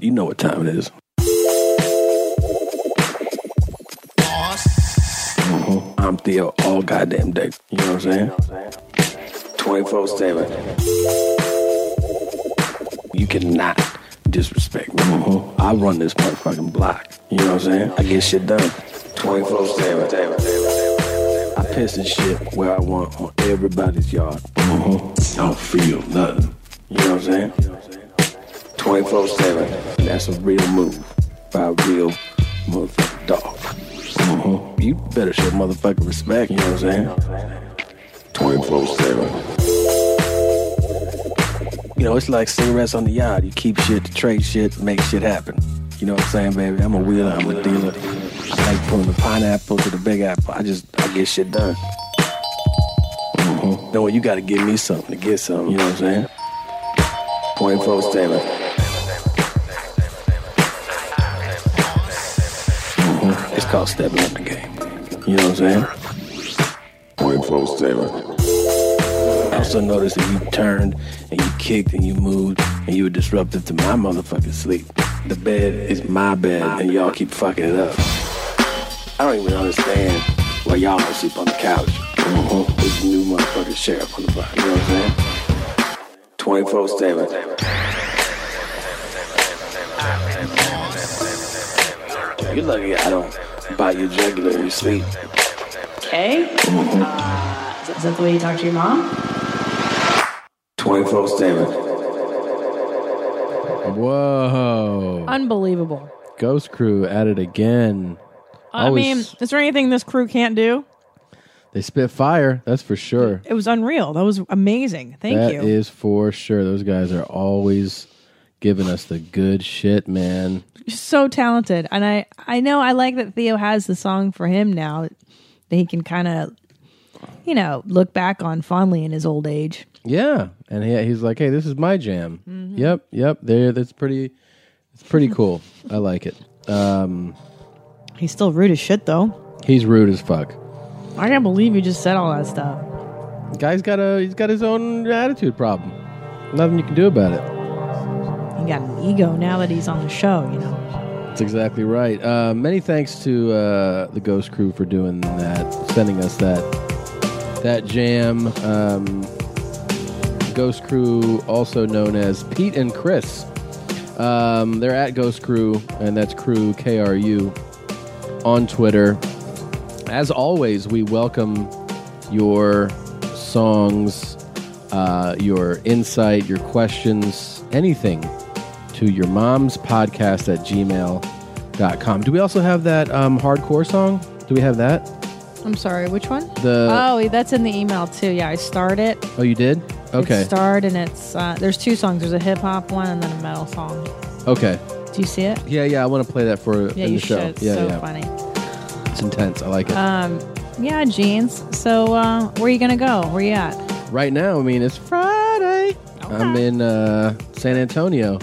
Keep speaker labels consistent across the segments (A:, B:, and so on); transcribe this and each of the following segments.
A: You know what time it is. Mhm. I'm Theo all goddamn day. You know what I'm saying? 24 7. You cannot disrespect me. Mhm. I run this motherfucking block. You know what I'm saying? I get shit done. 24 7. I piss and shit where I want on everybody's yard. Mhm. Don't feel nothing. You know what I'm saying? 24 7. That's a real move by a real motherfucking dog. Mhm. You better show motherfucking respect. You know what I'm saying? 24 7. You know, it's like cigarettes on the yard. You keep shit to trade shit, make shit happen. You know what I'm saying, baby? I'm a wheeler, I'm a dealer. I like putting the pineapple to the big apple. I just, I get shit done. Mm-hmm. No, you gotta give me something to get something. You know what I'm saying? 24 7. Mhm. Called stepping up the game. You know what I'm saying? 24 7. I also noticed that you turned and you kicked and you moved and you were disruptive to my motherfucking sleep. The bed is my bed and y'all keep fucking it up. I don't even understand why y'all don't sleep on the couch. Mhm. This new motherfucking sheriff on the block. You know what I'm saying? 24 7. You're lucky I don't bite your jugular in your sleep.
B: Okay. Uh, is, that, is that the way you talk to your mom?
A: 24 7.
C: Whoa.
B: Unbelievable.
C: Ghost Crew at it again.
B: I
C: Always-
B: mean, is there anything this crew can't do?
C: they spit fire. That's for sure.
B: It was unreal. That was amazing. Thank
C: That
B: you.
C: is for sure. Those guys are always giving us the good shit, man.
B: so talented. And I, I know I like that Theo has the song for him now that he can kind of, you know, look back on fondly in his old age.
C: Yeah, and he, he's like, "Hey, this is my jam."
B: Mm-hmm.
C: Yep, yep. There, that's pretty. It's pretty cool. I like it. Um,
B: He's still rude as shit, though.
C: he's rude as fuck.
B: I can't believe you just said all that stuff.
C: Guy's got a he's got his own attitude problem. Nothing you can do about it.
B: He got an ego now that he's on the show, you know.
C: That's exactly right. Uh, many thanks to uh, the Ghost Crew for doing that, sending us that that jam. Um, Ghost Crew, also known as Pete and Chris. Um, they're at Ghost Crew, and that's Crew K R U on Twitter. As always, we welcome your songs, uh, your insight, your questions, anything to your mom's podcast at gmail.com. Do we also have that um, hardcore song? Do we have that?
B: I'm sorry, which one?
C: The
B: oh, that's in the email too. Yeah, I starred it.
C: oh, you did? Okay,
B: It's starred and it's uh, there's two songs. There's a hip hop one and then a metal song.
C: okay.
B: Do you see it?
C: Yeah, yeah. I want to play that for
B: Yeah,
C: in
B: you
C: the show.
B: should. It's
C: yeah,
B: so
C: yeah.
B: funny.
C: It's intense. I like it.
B: Um, yeah, jeans. So uh, where are you gonna go? Where you at?
C: right now, I mean, it's Friday. I'm in uh, San Antonio.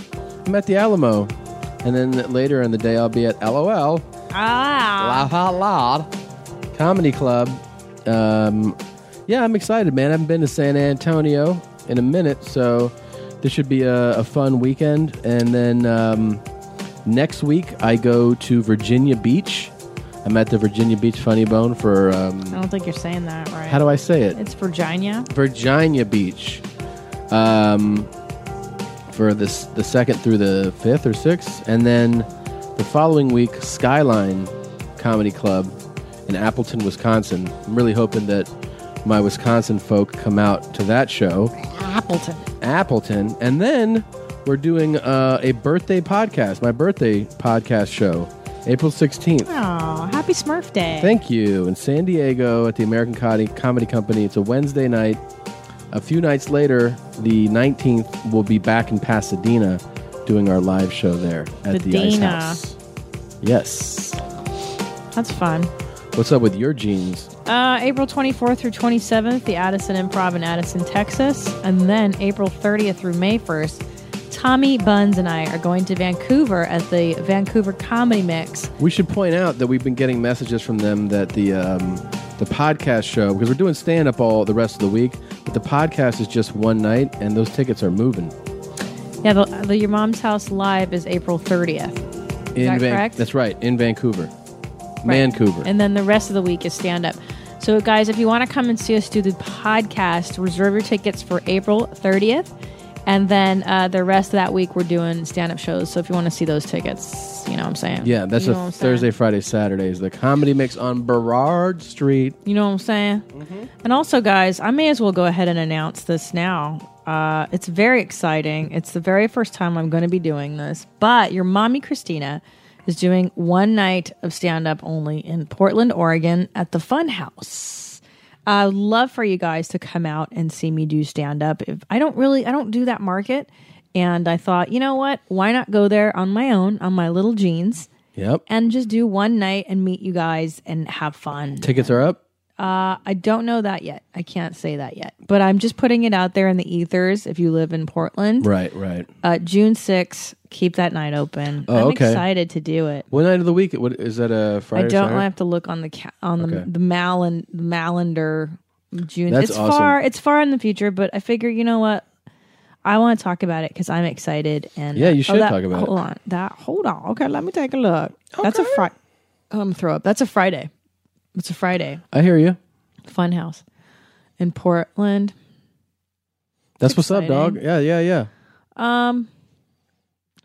C: I'm at the Alamo, and then later in the day, I'll be at LOL.
B: Ah,
C: La La La Comedy Club. Um, yeah, I'm excited, man. I haven't been to San Antonio in a minute, so this should be a, a fun weekend. And then um, next week, I go to Virginia Beach. I'm at the Virginia Beach Funny Bone for. Um,
B: I don't think you're saying that right.
C: how do I say it?
B: It's Virginia.
C: Virginia Beach. Um, for this the second through the fifth or sixth, and then the following week, Skyline Comedy Club in Appleton, Wisconsin. I'm really hoping that my Wisconsin folk come out to that show,
B: Appleton.
C: Appleton, and then we're doing uh, a birthday podcast, my birthday podcast show, April 16th.
B: Oh, happy Smurf Day.
C: Thank you. In San Diego at the American Comedy, Comedy Company. It's a Wednesday night. A few nights later, the 19th, we'll be back in Pasadena doing our live show there at the Ice
B: Pasadena.
C: House. Yes.
B: That's fun.
C: What's up with your jeans?
B: Uh, April 24th through 27th, the Addison Improv in Addison, Texas. And then April 30th through May 1st, Tommy Buns and I are going to Vancouver at the Vancouver Comedy Mix.
C: We should point out that we've been getting messages from them that the um, the podcast show because we're doing stand up all the rest of the week, but the podcast is just one night, and those tickets are moving.
B: Yeah, the, the Your Mom's House Live is April 30th.
C: in
B: that correct?
C: That's right, in Vancouver, Vancouver.
B: And then the rest of the week is stand up. So, guys, if you want to come and see us do the podcast, reserve your tickets for April 30th. And then uh, the rest of that week, we're doing stand up shows. So, if you want to see those tickets, you know what I'm saying?
C: yeah, that's
B: you
C: a
B: know what I'm saying?
C: Thursday, Friday, Saturdays. The comedy mix on Burrard Street.
B: You know what I'm saying?
C: Mm-hmm.
B: And also, guys, I may as well go ahead and announce this now. Uh, it's very exciting. It's the very first time I'm going to be doing this. But your mommy, Christina, is doing one night of stand up only in Portland, Oregon at the Fun House. I'd love for you guys to come out and see me do stand up. If I don't really, I don't do that market. And I thought, you know what? Why not go there on my own, on my little jeans,
C: Yep.
B: and just do one night and meet you guys and have fun?
C: Tickets are up.
B: Uh, I don't know that yet. I can't say that yet. But I'm just putting it out there in the ethers if you live in Portland.
C: Right, right.
B: Uh, June 6th, keep that night open.
C: Oh,
B: I'm
C: okay.
B: excited to do it.
C: What night of the week? What is that? A Friday?
B: I don't
C: Saturday?
B: have to look on the ca- on the
C: Okay.
B: the Malin the Malander June.
C: That's
B: it's
C: awesome.
B: far. It's far in the future, but I figure you know what. I want to talk about it because I'm excited and
C: Yeah, you
B: oh,
C: should
B: that-
C: talk about it.
B: Hold on, that hold on. Okay, let me take a look. That's a Friday. I'm throw up. That's a Friday. It's a Friday.
C: I hear you.
B: Funhouse in Portland.
C: That's what's up, dog. Yeah, yeah, yeah.
B: Um,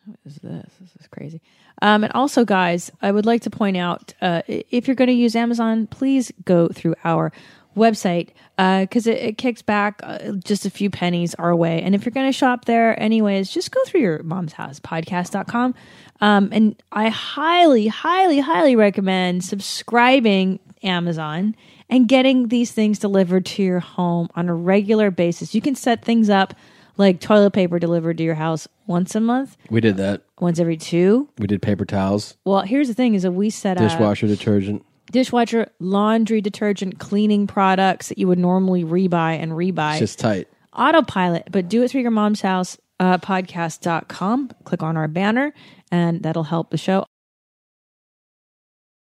B: what is this? This is crazy. Um, and also, guys, I would like to point out uh, if you're going to use Amazon, please go through our website because it, it kicks back uh, just a few pennies our way. And if you're going to shop there, anyways, just go through your mom's house podcast.com. Um, and I highly, highly, highly recommend subscribing Amazon and getting these things delivered to your home on a regular basis. You can set things up like toilet paper delivered to your house once a month,
C: We did that.
B: once every two.
C: We did paper towels,
B: Well, here's the thing: is that we set up
C: dishwasher detergent.
B: dishwasher, laundry detergent, cleaning products that you would normally rebuy and rebuy.
C: It's just tight.
B: autopilot, but do it through your mom's house uh, podcast.com. Click on our banner, and that'll help the show.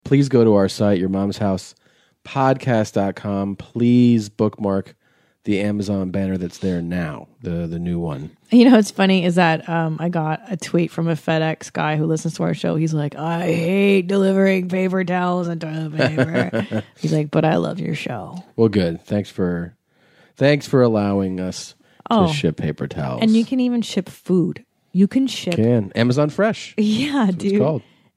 C: Please go to our site, your mom's house podcast.com. Please bookmark the Amazon banner that's there now, the the new one.
B: You know what's funny is that um, I got a tweet from a FedEx guy who listens to our show. He's like, I hate delivering paper towels and toilet paper. He's like, but I love your show.
C: Well, good. Thanks for thanks for allowing us
B: Oh.
C: to ship paper towels.
B: And you can even ship food. You can ship.
C: can Amazon Fresh.
B: Yeah,
C: It's
B: dude.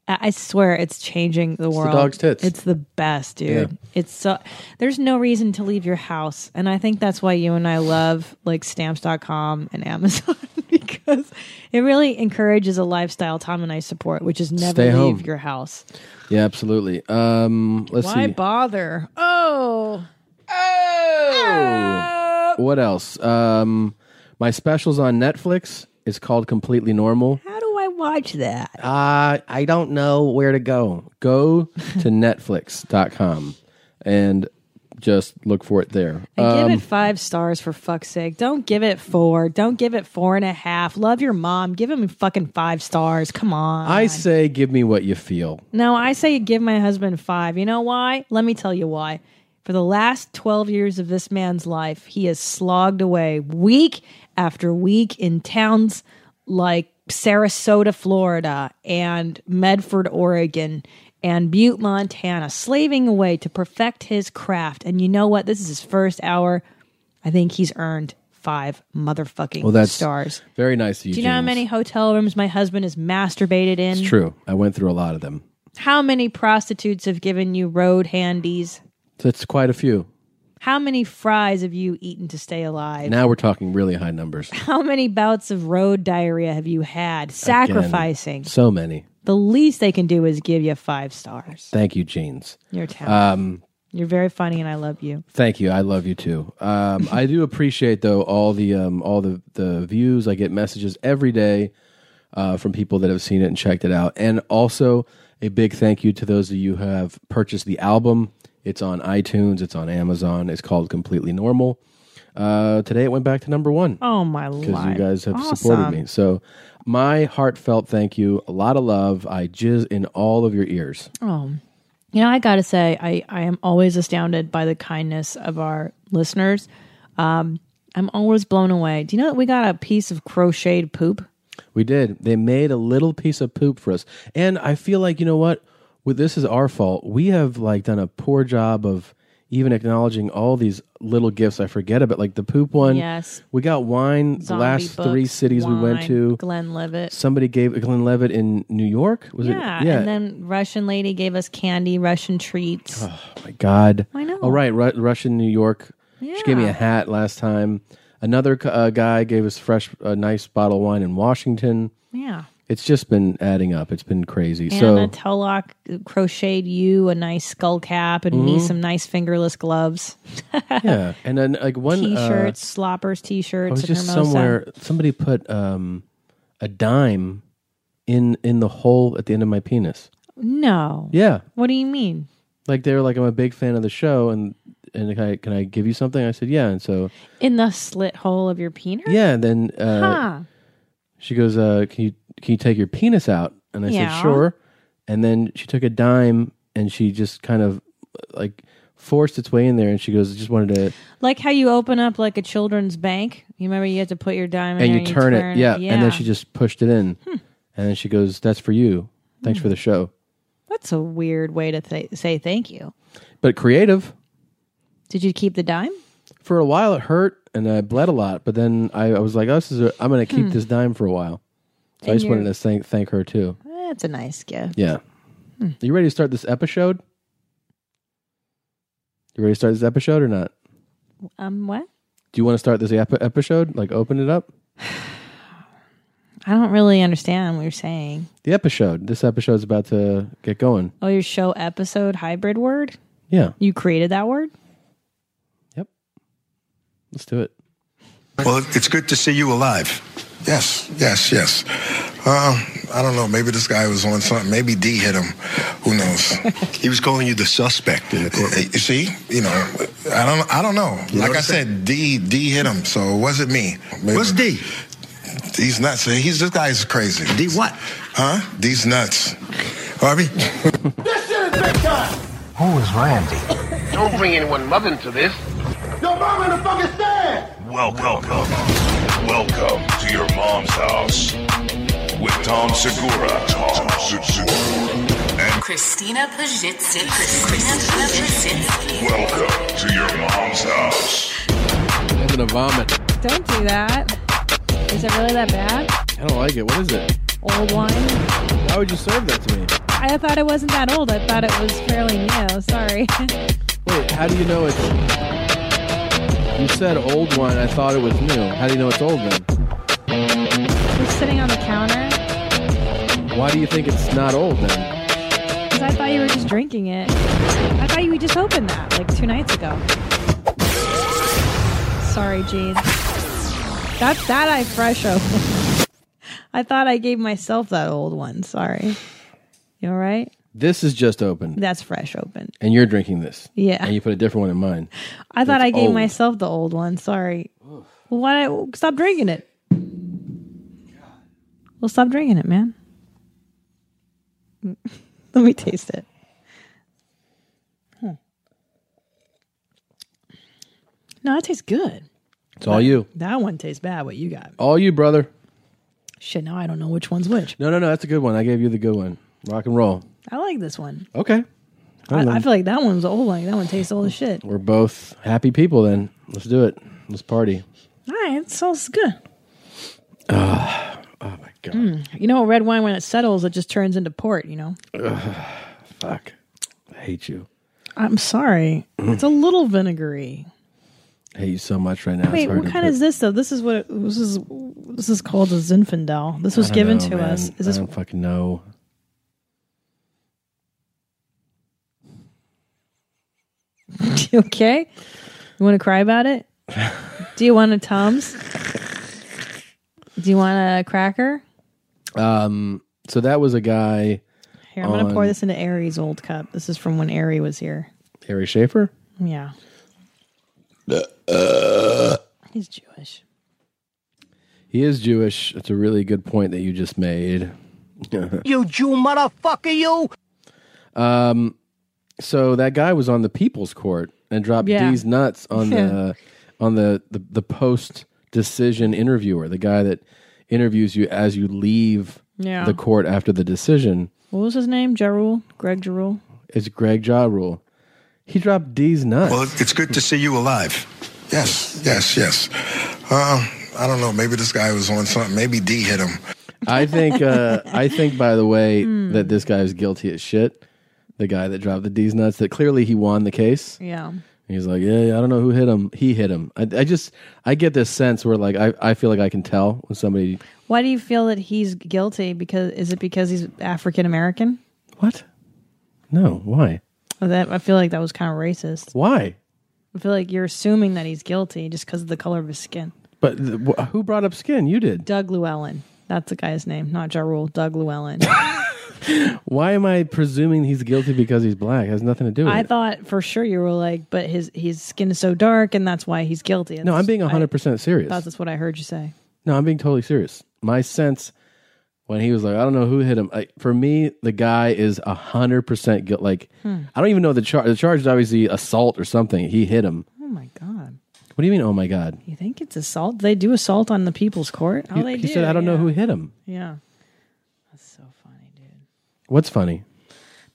C: Called.
B: I I swear it's changing the world.
C: dog's tits.
B: It's the best, dude.
C: Yeah.
B: It's so there's no reason to leave your house. And I think that's why you and I love like stamps.com and Amazon because it really encourages a lifestyle Tom and I support, which is never
C: Stay
B: leave
C: home.
B: your house.
C: Yeah, absolutely. Um, let's
B: Why
C: see.
B: bother? Oh.
C: Oh! What else? Um, my specials on Netflix. It's called Completely Normal.
B: How do I watch that?
C: Uh, I don't know where to go. Go to netflix.com and just look for it there.
B: And
C: Um,
B: give it five stars for fuck's sake. Don't give it four. Don't give it four and a half. Love your mom. Give him fucking five stars. Come on.
C: I say give me what you feel.
B: No, I say give my husband five. You know why? Let me tell you why. For the last 12 years of this man's life, he has slogged away week after week in towns like Sarasota, Florida, and Medford, Oregon, and Butte, Montana, slaving away to perfect his craft. And you know what? This is his first hour. I think he's earned five motherfucking
C: Well, that's
B: stars.
C: Very nice of you.
B: Do you know how many hotel rooms my husband has masturbated in?
C: It's true. I went through a lot of them.
B: How many prostitutes have given you road handies?
C: That's quite a few.
B: How many fries have you eaten to stay alive?
C: Now we're talking really high numbers.
B: How many bouts of road diarrhea have you had? Sacrificing.
C: So many.
B: The least they can do is give you five stars.
C: Thank you, Jeans.
B: You're talented.
C: Um,
B: You're very funny, and I love you.
C: Thank you. I love you too. Um, I do appreciate though all the um, all the the views. I get messages every day uh, from people that have seen it and checked it out, and also a big thank you to those of you who have purchased the album. It's on iTunes. It's on Amazon. It's called Completely Normal. Uh, today it went back to number one
B: Oh my
C: because you guys have
B: Awesome.
C: supported me. So my heartfelt thank you. A lot of love. I jizz in all of your ears.
B: Oh, you know, I got to say, I, I am always astounded by the kindness of our listeners. Um, I'm always blown away. Do you know that we got a piece of crocheted poop?
C: We did. They made a little piece of poop for us. And I feel like, you know what? With this is our fault. We have like done a poor job of even acknowledging all these little gifts I forget about. Like the poop one.
B: Yes.
C: We got wine the
B: Zombie
C: last three
B: books,
C: cities we went to.
B: Glenn Levitt.
C: Somebody gave Glenn Levitt in New York. Was
B: yeah,
C: it? Yeah.
B: and then Russian lady gave us candy, Russian treats.
C: Oh my God.
B: I know.
C: Oh, right. Ru- Russian New York. Yeah. She gave me a hat last time. Another uh, guy gave us fresh, a nice bottle of wine in Washington.
B: Yeah.
C: It's just been adding up. It's been crazy.
B: Anna
C: so
B: Tellock crocheted you a nice skull cap and me
C: Mhm.
B: some nice fingerless gloves.
C: yeah, and then like one uh,
B: T-shirts, sloppers, T-shirts.
C: I was
B: and
C: just
B: Hermosa.
C: somewhere. Somebody put um, a dime in in the hole at the end of my penis.
B: No.
C: Yeah,
B: What do you mean?
C: like they were like, I'm a big fan of the show, and and can I, can I give you something? I said, yeah, and so
B: In the slit hole of your penis?
C: yeah, and then uh,
B: Huh.
C: she goes, uh, can you can you take your penis out? And I
B: Yeah.
C: said, sure. And then she took a dime and she just kind of like forced its way in there, and she goes, just wanted to.
B: Like how you open up like a children's bank. You remember you had to put your dime in
C: and
B: there
C: you turn, it, yeah. And then she just pushed it in,
B: Hmm.
C: and then she goes, "That's for you. Thanks for the show."
B: That's a weird way to th- say thank you.
C: But creative.
B: Did you keep the dime?
C: For a while, it hurt and I bled a lot. But then I, I was like, "Oh, this is. A, I'm going to keep
B: Hmm.
C: this dime for a while." So I just wanted to thank thank her too.
B: That's a nice gift.
C: Yeah.
B: Hmm.
C: Are you ready to start this episode? You ready to start this episode or not?
B: Um, what?
C: Do you want to start this ep- episode? Like open it up?
B: I don't really understand what you're saying.
C: The episode. This episode's about to get going.
B: Oh, your show episode hybrid word?
C: Yeah.
B: You created that word? Yep.
C: Let's do it.
D: Well, it's good to see you alive. Yes, yes, yes. Uh, I don't know. Maybe this guy was on something. Maybe D hit him. Who knows?
E: he was calling you the suspect in the court.
D: You see, you know, I don't. I don't know.
E: You
D: like I
E: notice that?
D: said, D D hit him, so it wasn't me. Maybe.
E: What's D?
D: He's nuts. He's this guy's crazy.
E: D what?
D: Huh? D's nuts. Harvey.
F: This shit is big time.
D: Who is Randy?
F: Don't bring anyone mother into this. Your mom in the fucking stand.
G: Welcome, welcome to your mom's house with Tom Segura, Tom Segura, and
H: Christina Pazsitzky. Christina Pazsitzky.
G: welcome to your mom's house.
C: I'm gonna vomit.
B: Don't do that. Is it really that bad?
C: I don't like it. What is it?
B: Old wine?
C: Why would you serve that to me?
B: I thought it wasn't that old. I thought it was fairly new. Sorry.
C: Wait, how do you know it's? You said old wine. I thought it was new. How do you know it's old then?
B: it's sitting on the counter
C: Why do you think it's not old then?
B: because I thought you were just drinking it. I thought you just opened that like two nights ago. Sorry, Gene. That's that I fresh opened. I thought I gave myself that old one. Sorry. You all right?
C: This is just open,
B: That's fresh open.
C: and you're drinking this.
B: Yeah.
C: And you put a different one in mine.
B: I thought I gave
C: old.
B: myself the old one. Sorry. Well, why? Stop drinking it. Well, stop drinking it, man. Let me taste it. Hmm. No, that tastes good.
C: It's all you.
B: That one tastes bad. What you got?
C: All you, brother.
B: Shit. Now I don't know which one's which.
C: No, no, no. That's a good one. I gave you the good one. Rock and roll.
B: I like this one.
C: Okay.
B: I, I feel like that one's old one. That one tastes old as shit.
C: We're both happy people then. Let's do it. Let's party.
B: All right, it smells good.
C: Ah, oh my god.
B: Mm. You know, red wine when it settles, it just turns into port. You know.
C: Ugh, fuck. I hate you.
B: I'm sorry. it's a little vinegary.
C: I hate you so much right now.
B: Wait, what kind
C: put-
B: is this though? This is what it, this is. This is called a Zinfandel. This was given
C: know,
B: to
C: man.
B: us. Is this
C: I don't fucking know.
B: You okay? You want to cry about it? Do you want a Tums? Do you want a cracker?
C: Um. So that was a guy.
B: Here, I'm gonna pour this into Ari's old cup. This is from when Ari was here.
C: Ari Shaffir.
B: Yeah,
C: Uh,
B: he's Jewish.
C: he is Jewish. It's a really good point that you just made.
I: You Jew motherfucker, you!
C: Um, so that guy was on the People's Court and dropped
I: Yeah.
C: D's nuts on
I: Yeah.
C: the on the the, the post decision interviewer, the guy that interviews you as you leave
B: Yeah.
C: the court after the decision.
B: What was his name? Jarul? Greg Jarul?
C: It's Greg Ja Rule. He dropped D's nuts.
D: Well, it's good to see you alive. Yes, yes, yes. Uh, I don't know. Maybe this guy was on something. Maybe D hit him.
C: I think. Uh, I think. By the way,
B: Hmm.
C: that this guy is guilty as shit. The guy that dropped the D's nuts. That clearly he won the case.
B: Yeah.
C: He's like, yeah, yeah, I don't know who hit him. He hit him. I, I just, I get this sense where like I, I feel like I can tell when somebody.
B: Why do you feel that he's guilty? Because is it because he's African American?
C: What? No, why?
B: That I feel like that was kind of racist.
C: Why?
B: I feel like you're assuming that he's guilty just because of the color of his skin.
C: But th- wh- who brought up skin? You did.
B: Doug Llewellyn. That's the guy's name, not Jarul. Doug Llewellyn.
C: Why am I presuming he's guilty because he's black? It has nothing to do with it.
B: I
C: it.
B: thought for sure you were like, but his his skin is so dark, and that's why he's guilty.
C: No, I'm being
B: That's-
C: 100% serious.
B: I thought that's what I heard you say.
C: No, I'm being totally serious. My sense when he was like, I don't know who hit him. Like, for me, the guy is hundred percent guilt. Like,
B: Hmm.
C: I don't even know the charge. The charge is obviously assault or something. He hit him.
B: Oh my god!
C: What do you mean? Oh my god!
B: You think it's assault? They do assault on the people's court? Oh,
C: he
B: they
C: he
B: do.
C: said, I don't know
B: yeah.
C: who hit him.
B: Yeah,
C: What's funny?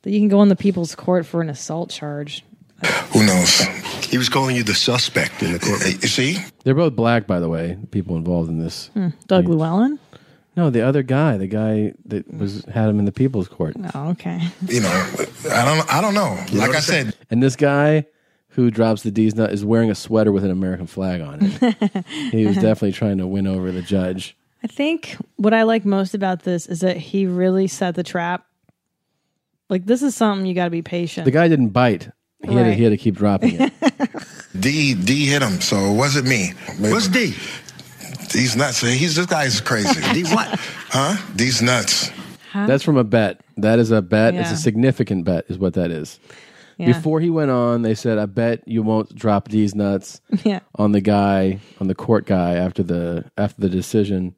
B: that you can go on the people's court for an assault charge.
D: Who knows?
E: He was calling you the suspect in the court.
D: You see?
C: They're both black, by the way. The people involved in this.
B: Hmm. Doug Llewellyn.
C: No, the other guy, the guy that was had him in the people's court.
B: Oh, okay.
D: You know, I don't. I don't know. Like I said,
C: And this guy who drops the D's nut is wearing a sweater with an American flag on it. he was definitely trying to win over the judge.
B: I think what I like most about this is that he really set the trap. Like this is something you got to be patient.
C: The guy didn't bite. He, had, to, he had to keep dropping it.
D: D D hit him, so it wasn't me. What's
E: D?
D: D's nuts. He's this guy's crazy.
E: D what?
D: Huh? D's nuts. Huh?
C: That's from a bet. That is a bet. It's a significant bet, is what that is.
B: Yeah.
C: Before he went on, they said, "I bet you won't drop these nuts
B: Yeah.
C: on the guy, on the court guy after the after the decision."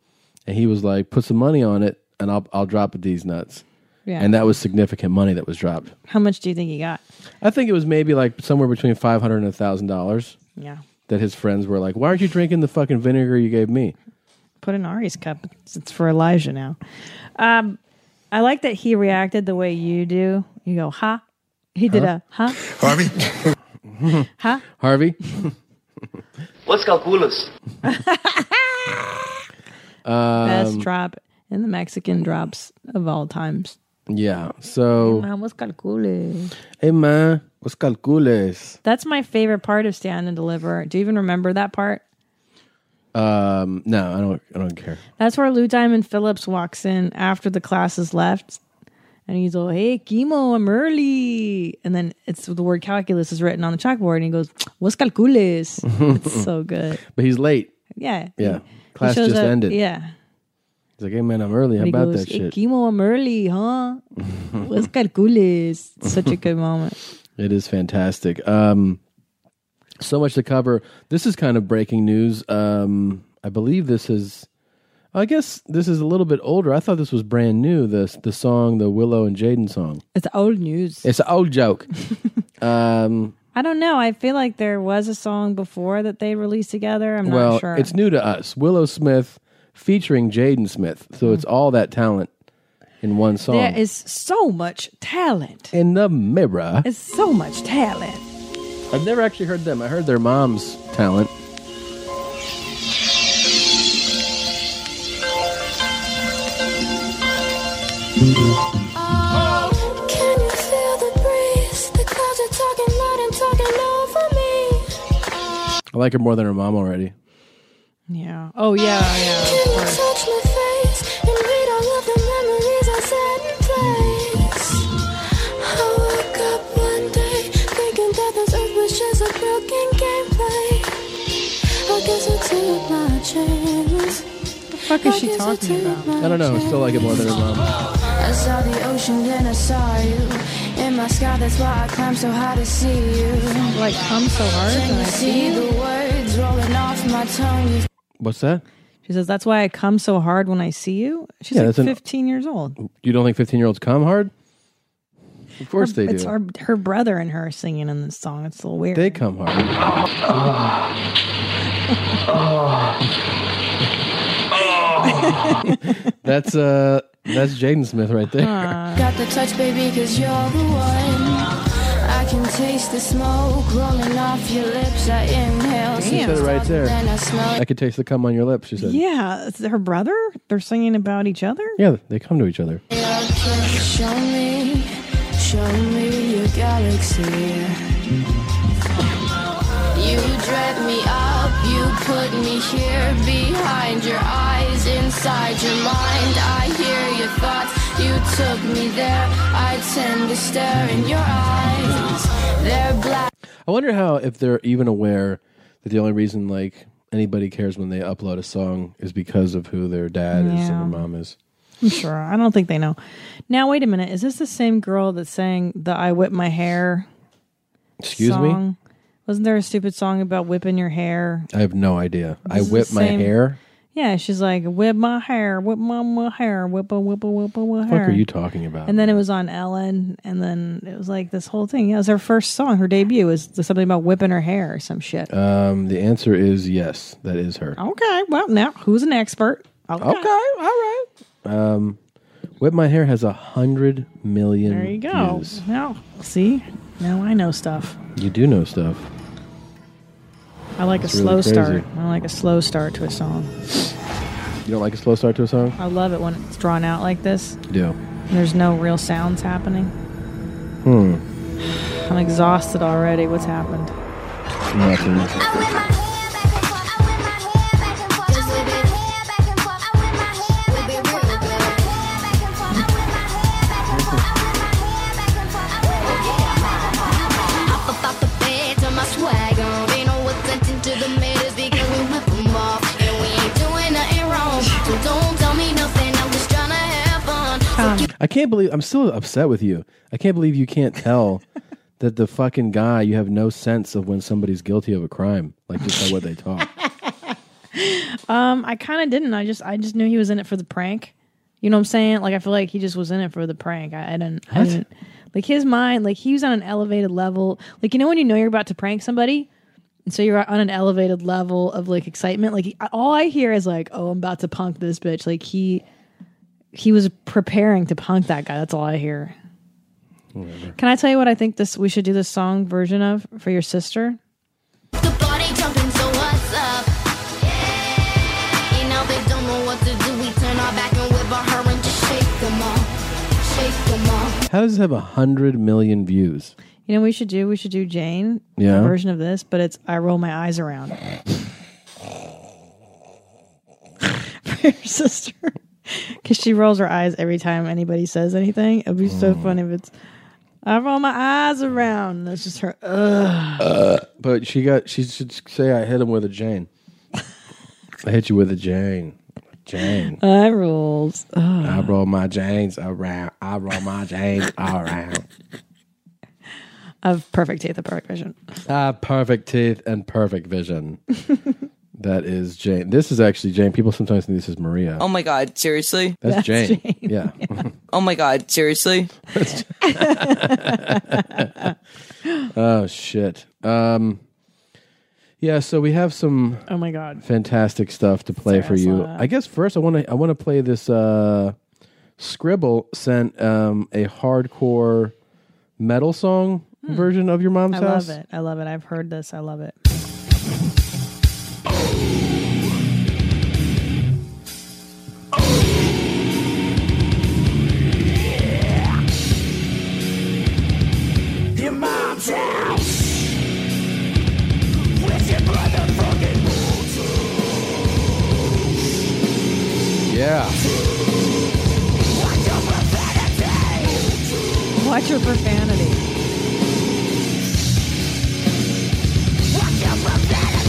C: And he was like, "Put some money on it, and I'll I'll drop these nuts."
B: Yeah.
C: And that was significant money that was dropped.
B: How much do you think he got?
C: I think it was maybe like somewhere between five hundred and a thousand dollars.
B: Yeah.
C: That his friends were like, "Why aren't you drinking the fucking vinegar you gave me?"
B: Put in Ari's cup. It's, it's for Elijah now. Um, I like that he reacted the way you do. You go, ha. He did
C: Huh?
B: a ha.
D: Harvey.
B: ha.
C: Harvey.
J: What's calculus?
B: Best
C: Um,
B: drop in the Mexican drops of all times.
C: Yeah. So,
B: Hey, man, what's calculus?
C: hey man, what's calcules?
B: That's my favorite part of Stand and Deliver. Do you even remember that part?
C: Um, no, I don't. I don't care.
B: That's where Lou Diamond Phillips walks in after the class is left. And he's all, hey, Kimo, I'm early. And then it's the word calculus is written on the chalkboard. And he goes, what's calculus? it's so good.
C: But he's late.
B: Yeah.
C: Yeah. Class just
B: up-
C: ended.
B: Yeah.
C: He's like, hey man, I'm early. How about
B: goes,
C: that
B: hey,
C: shit?
B: Kimo, I'm early, huh? what's calculus? It's such a good moment.
C: It is fantastic. Um, so much to cover. This is kind of breaking news. Um, I believe this is. I guess this is a little bit older. I thought this was brand new. The the song, the Willow and Jaden song.
B: It's old news.
C: It's an old joke. um,
B: I don't know. I feel like there was a song before that they released together. I'm
C: well,
B: not sure.
C: it's new to us. Willow Smith featuring Jaden Smith. So it's all that talent in one song.
B: There is so much talent.
C: in the mirror.
B: It's so much talent.
C: I've never actually heard them. I heard their mom's talent.
K: Can you feel the breeze? The clouds are talking loud and talking over me.
C: I like her more than her mom already.
B: Yeah. Oh yeah, yeah.
K: Can you touch my face and read all of the memories I set in place? I woke up one day thinking that this earth was just a broken gameplay. I guess I took my chance.
B: What the fuck is she talking about?
C: I don't know. Still like it more than her mom.
K: I saw the ocean, then I saw you in my sky. That's why I climbed so high to see you.
B: Like come so hard
K: Can you
B: see
K: see the words rolling off my tongue? You
C: What's that?
B: She says that's why I come so hard when I see you. She's
C: Yeah,
B: like
C: that's an-
B: 15 years old.
C: You don't think 15 year olds come hard? Of course they do.
B: It's her, her brother and her singing in this song. It's a little weird.
C: They come hard. That's uh, that's Jaden Smith right there.
K: Got the touch, baby, cause you're the one. I can taste the smoke rolling off your lips. I inhale.
C: She said it right there.
K: I smell
C: could taste the cum on your lips. She said.
B: Yeah, it's her brother. They're singing about each other.
C: Yeah, they come to each other.
K: Show me, show me your galaxy. You drag me up, you put me here behind your eyes, inside your mind. I hear your thoughts, you took me there. I tend to stare in your eyes. They're black.
C: I wonder how if they're even aware that the only reason like anybody cares when they upload a song is because of who their dad is
B: Yeah.
C: and their mom is.
B: I'm sure. I don't think they know. Now, wait a minute. Is this the same girl that sang the "I Whip My Hair"?
C: Excuse me?
B: song? Wasn't there a stupid song about whipping your hair?
C: I have no idea. I
B: This is
C: whip
B: the
C: my
B: same-
C: hair.
B: Yeah, she's like, whip my hair, whip my, my hair, whip a whip a whip a whip
C: What
B: hair.
C: fuck are you talking about?
B: And then it was on Ellen, and then it was like this whole thing. Yeah, it was her first song. Her debut was something about whipping her hair or some shit.
C: Um, the answer is yes. That is her.
B: Okay, well now who's an expert? Okay,
C: Okay, all right. Um, whip my hair has a hundred million.
B: there you go.
C: views.
B: Now, see, now I know stuff.
C: You do know stuff.
B: I like
C: That's
B: a slow
C: really
B: start.
C: crazy.
B: I like a slow start to a song.
C: You don't like a slow start to a song?
B: I love it when it's drawn out like this.
C: Yeah.
B: There's no real sounds happening.
C: Hmm.
B: I'm exhausted already. What's happened?
C: Nothing. I can't believe I'm still upset with you. I can't believe you can't tell that the fucking guy you have no sense of when somebody's guilty of a crime, like just by what they talk.
B: Um, I kind of didn't. I just I just knew he was in it for the prank. You know what I'm saying? Like I feel like he just was in it for the prank. I, I didn't. I
C: What?
B: didn't. Like his mind, like he was on an elevated level. Like you know when you know you're about to prank somebody, and so you're on an elevated level of like excitement. Like he- all I hear is like, "Oh, I'm about to punk this bitch." Like he he was preparing to punk that guy. That's all I hear. Can I tell you what I think this we should do this song version of for your sister?
K: Body jumping, so what's up? You know they don't know what to do. We turn our back and whip on her and just shake them off. Shake them off.
C: How does this have a hundred million views?
B: You know what we should do? We should do Jane,
C: Yeah.
B: a version of this, but it's I roll my eyes around. For your sister. Because she rolls her eyes every time anybody says anything. It'd be so
C: Mm.
B: funny if it's I roll my eyes around. And That's just her. Ugh.
C: Uh, but she got. She should say I hit him with a Jane. I hit you with a Jane. Jane.
B: Eye rolls. Ugh.
C: I roll my Janes around. I roll my Janes around.
B: Of perfect teeth, and perfect vision.
C: Ah, perfect teeth and perfect vision. that is Jane. This is actually Jane. People sometimes think this is Maria.
L: Oh my god, seriously?
C: That's, Jane. Yeah.
L: Oh my god, seriously?
C: oh shit. Um. Yeah, so we have some
B: Oh my god.
C: fantastic stuff to play
B: Sorry,
C: for
B: I saw
C: you.
B: that.
C: I guess first I want to I want to play this uh Scribble sent um a hardcore metal song version of your mom's
B: Hmm. I
C: house.
B: love it. I love it. I've heard this. I love it.
K: Yeah. Watch your
C: profanity.
B: Watch your profanity.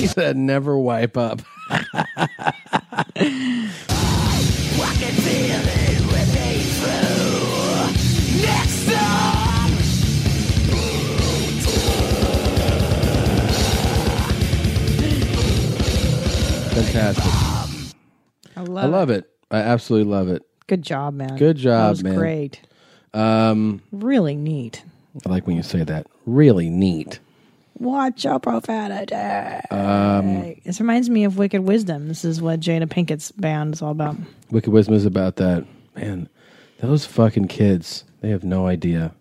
C: He said never wipe up. Fantastic.
B: I love,
C: I love it. I absolutely love it.
B: Good job, man.
C: Good job, man.
B: Great.
C: Um
B: Really neat.
C: I like when you say that. Really neat.
B: Watch your profanity.
C: Um,
B: This reminds me of Wicked Wisdom. This is what Jada Pinkett's band is all about.
C: Wicked Wisdom is about that. Man, those fucking kids, they have no idea.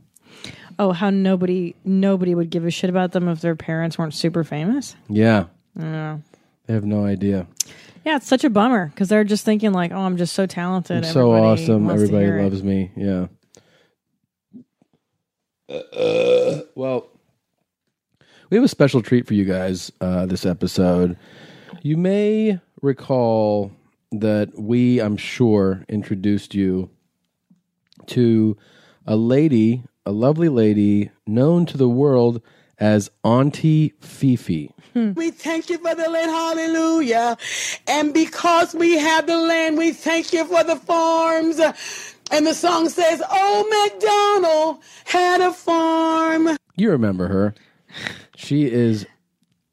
B: Oh, how nobody nobody would give a shit about them if their parents weren't super famous.
C: Yeah,
B: I don't know.
C: They have no idea.
B: Yeah, it's such a bummer because they're just thinking like, "Oh, I'm just so talented.
C: I'm so
B: Everybody
C: awesome.
B: wants to
C: Everybody
B: it."
C: loves me. Yeah. Uh, well, we have a special treat for you guys uh, this episode. You may recall that we, I'm sure, introduced you to a lady, a lovely lady known to the world as Aunty FeeFee. Hmm.
M: We thank you for the land, hallelujah. And because we have the land, we thank you for the farms. And the song says, Oh, McDonald had a farm.
C: You remember her. She is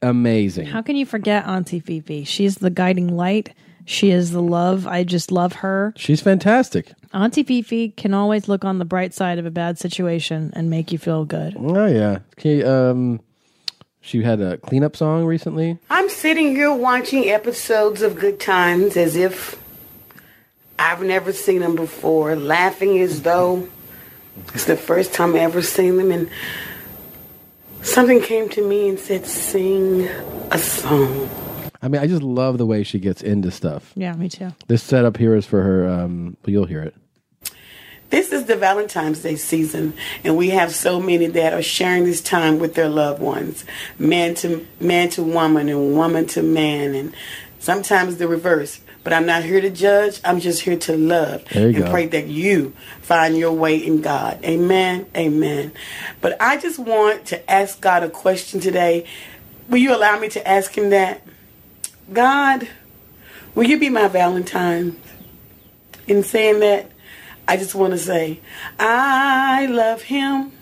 C: amazing.
B: How can you forget Aunty FeeFee? She's the guiding light. She is the love. I just love her.
C: She's fantastic.
B: Aunty FeeFee can always look on the bright side of a bad situation and make you feel good.
C: Oh yeah. Okay, um she had a cleanup song recently.
M: I'm sitting here watching episodes of Good Times as if I've never seen them before, laughing as though it's the first time I ever seen them. And something came to me and said, Sing a song.
C: I mean, I just love the way she gets into stuff.
B: Yeah, me too.
C: This setup here is for her um but you'll hear it.
M: This is the Valentine's Day season, and we have so many that are sharing this time with their loved ones, man to man to woman, and woman to man, and sometimes the reverse. But I'm not here to judge. I'm just here to love and
C: go.
M: pray that you find your way in God. Amen. Amen. But I just want to ask God a question today. Will you allow me to ask Him that? God, will you be my Valentine? In saying that, I just want to say, I love him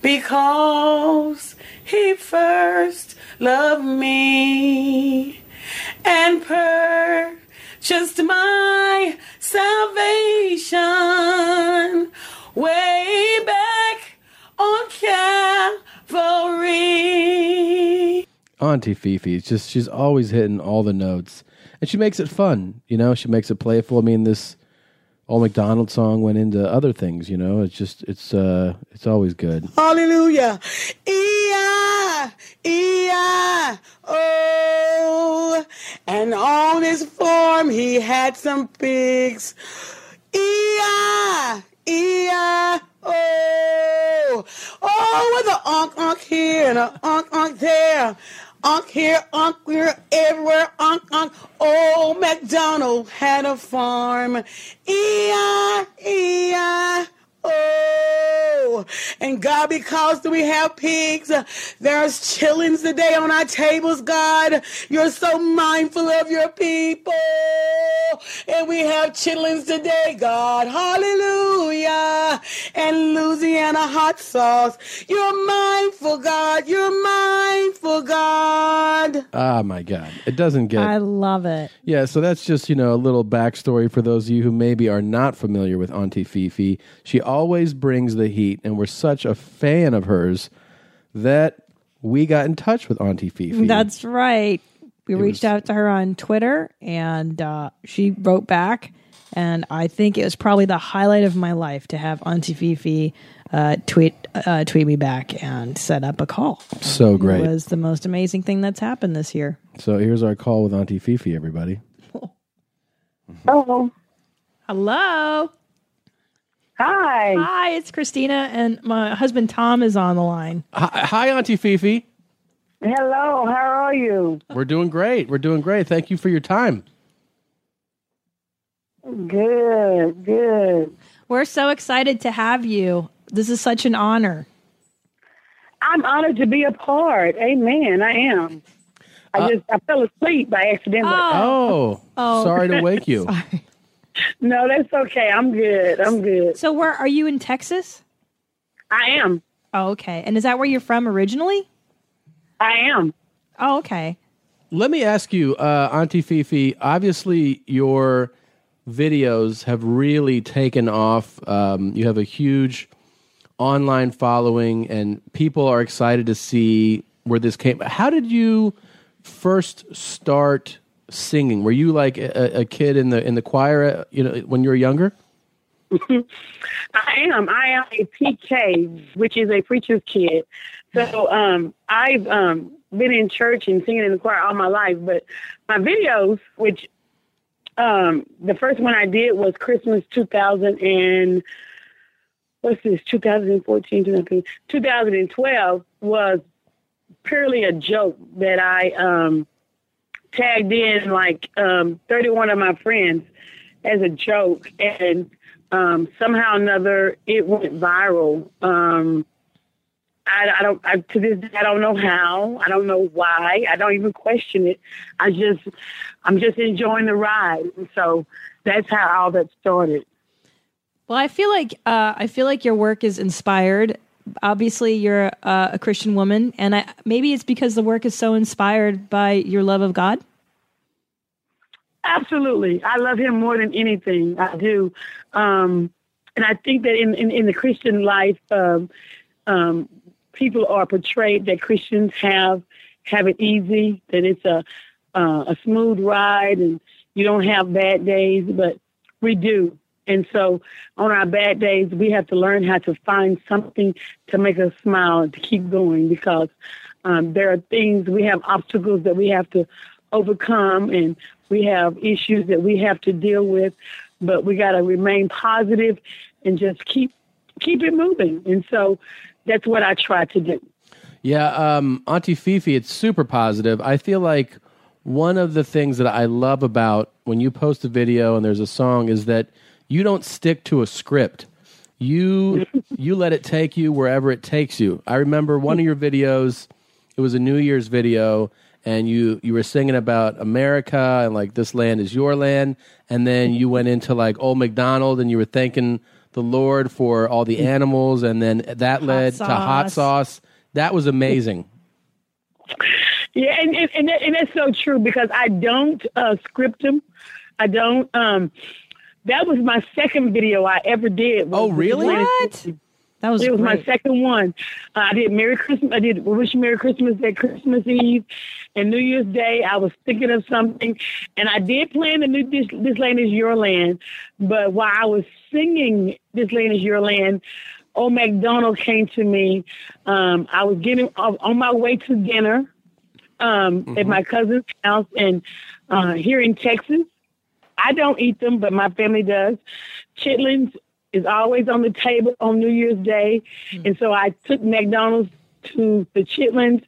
M: because he first loved me and purchased my salvation way back on Calvary.
C: Aunty FeeFee. Just she's always hitting all the notes. And she makes it fun, you know, she makes it playful. I mean this old McDonald song went into other things, you know. It's just it's uh it's always good.
M: Hallelujah. E-I, E-I, oh. And on his farm he had some pigs. E-I, E-I, oh. Oh, with a unk unk here and a unk unk there. Unk here, unk here, everywhere, unk unk. Oh, McDonald had a farm. E-I, E-I, Oh, and God, because we have pigs, there's chillings today on our tables, God. You're so mindful of your people. And we have chitlins today, God. Hallelujah. And Louisiana hot sauce. You're mindful, God. You're mindful, God.
C: Ah my god. It doesn't get
B: I love it.
C: Yeah, so that's just, you know, a little backstory for those of you who maybe are not familiar with Aunty FeeFee. She always brings the heat, and we're such a fan of hers that we got in touch with Aunty FeeFee.
B: That's right. We reached out to her on Twitter and uh, she wrote back. And I think it was probably the highlight of my life to have Aunty FeeFee uh, tweet uh, tweet me back and set up a call.
C: So great.
B: It was the most amazing thing that's happened this year.
C: So here's our call with Aunty FeeFee, everybody.
B: Oh. Hello.
N: Hi.
B: Hi, it's Christina, and my husband Tom is on the line.
C: Hi, hi Aunty FeeFee.
N: Hello, how are you?
C: We're doing great. We're doing great. Thank you for your time.
N: Good, good.
B: We're so excited to have you. This is such an honor.
N: I'm honored to be a part. Amen. I am. I
C: Uh,
N: just I fell asleep by accident.
C: Oh,
B: Oh.
C: sorry to wake you.
N: no, that's okay. I'm good. I'm good.
B: So, where are you in Texas?
N: I am.
B: Oh, okay. And is that where you're from originally?
N: I am.
B: Oh, okay.
C: Let me ask you, uh, Aunty FeeFee. Obviously, your videos have really taken off. Um, you have a huge online following, and people are excited to see where this came. How did you first start singing? Were you like a, a kid in the in the choir, uh, you know, when you were younger?
N: I am. I am a PK, which is a preacher's kid. So um, I've um, been in church and singing in the choir all my life. But my videos, which um, the first one I did was Christmas 2000 and what's this 2014 2012 was purely a joke that I um, tagged in like um, 31 of my friends as a joke and um, somehow or another it went viral. Um, I, I don't I, to this day I don't know how. I don't know why. I don't even question it. I just I'm just enjoying the ride. And so that's how all that started.
B: Well, I feel like uh, I feel like your work is inspired. Obviously, you're a Christian woman, and I, maybe it's because the work is so inspired by your love of God.
N: Absolutely. I love him more than anything. I do. Um, and I think that in, in, in the Christian life, um, um, people are portrayed that Christians have have it easy, that it's a uh, a smooth ride, and you don't have bad days, but we do. And so, on our bad days, we have to learn how to find something to make us smile and to keep going because um, there are things we have obstacles that we have to overcome, and we have issues that we have to deal with. But we got to remain positive and just keep keep it moving. And so, that's what I try to do.
C: Yeah, um, Aunty FeeFee, it's super positive. I feel like one of the things that I love about when you post a video and there's a song is that you don't stick to a script. You you let it take you wherever it takes you. I remember one of your videos. It was a New Year's video, and you you were singing about America and like this land is your land, and then you went into like Old McDonald, and you were thanking the Lord for all the animals, and then that led to hot
N: sauce.
C: sauce. That was amazing.
N: Yeah, and and, and, that, and that's so true because I don't uh, script them. I don't. Um, that was my second video I ever did.
C: Oh, really?
B: What? That was
N: it was my second one. Uh, I did Merry Christmas. I did Wish You Merry Christmas at Christmas Eve and New Year's Day. I was thinking of something, and I did plan the new this, this land is your land. But while I was singing This Land is Your Land, Old McDonald came to me. Um, I was getting on on my way to dinner um, at my cousin's house, and uh, here in Texas, I don't eat them, but my family does. Chitlins is always on the table on New Year's Day, and so I took McDonald's to the chitlins,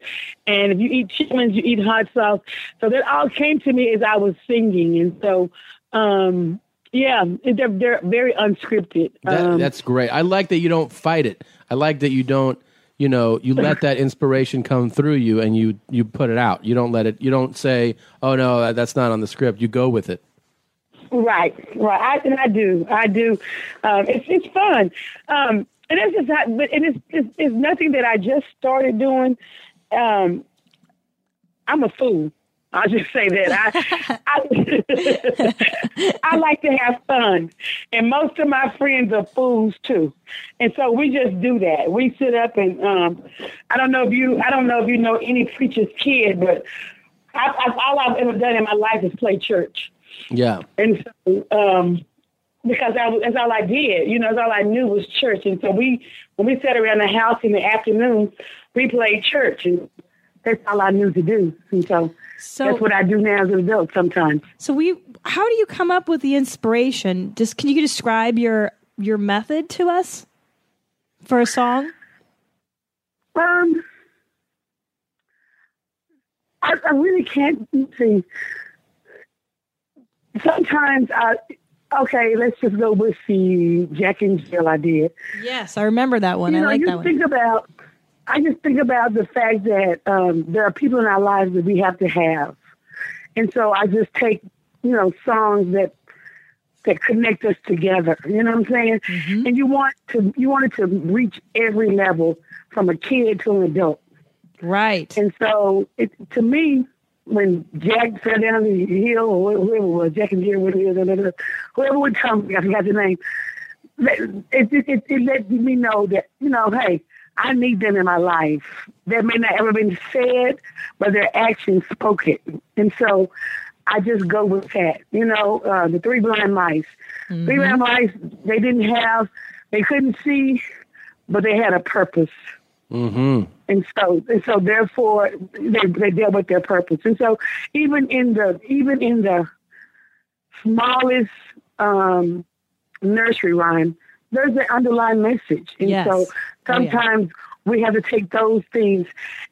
N: and if you eat chitlins, you eat hot sauce. So that all came to me as I was singing, and so um, yeah, they're they're very unscripted.
C: That,
N: um,
C: that's great. I like that you don't fight it. I like that you don't, you know, you let that inspiration come through you and you you put it out. You don't let it. You don't say, "Oh no, that's not on the script." You go with it.
N: Right, right. I, and I do, I do. Um, it's it's fun, um, and it's just not. But and it's, it's it's nothing that I just started doing. Um, I'm a fool. I'll just say that I I, I like to have fun, and most of my friends are fools too, and so we just do that. We sit up and um, I don't know if you I don't know if you know any preacher's kid, but I, I, all I've ever done in my life is play church.
C: Yeah.
N: And so, um, because I, that's all I did, you know, that's all I knew was church. And so we, when we sat around the house in the afternoon, we played church, and that's all I knew to do. And so,
B: So-
N: that's what I do now as an adult sometimes.
B: So we, how do you come up with the inspiration? Just can you describe your your method to us for a song?
N: Um, I, I really can't see. Sometimes I, okay, let's just go with the Jack and Jill idea.
B: Yes, I remember that one.
N: You
B: I
N: know,
B: like
N: you
B: that one.
N: think about. I just think about the fact that um, there are people in our lives that we have to have, and so I just take you know songs that that connect us together. You know what I'm saying?
B: Mm-hmm.
N: And you want to you want it to reach every level from a kid to an adult.
B: Right.
N: And so it to me, when Jack fell down the hill or whoever was, Jack and Jill, whatever, whoever would come, I forgot the name. it, it, it, it let me know that, you know, hey, I need them in my life. That may not ever been said, but their actions spoke it. And so I just go with that. You know, uh, the three blind mice.
B: Mm-hmm.
N: Three blind mice, they didn't have, they couldn't see, but they had a purpose.
C: Mm-hmm.
N: And so, and so, therefore, they they dealt with their purpose. And so, even in the even in the smallest um, nursery rhyme, there's an underlying message. And
B: Yes.
N: so,
B: Oh,
N: sometimes we have to take those things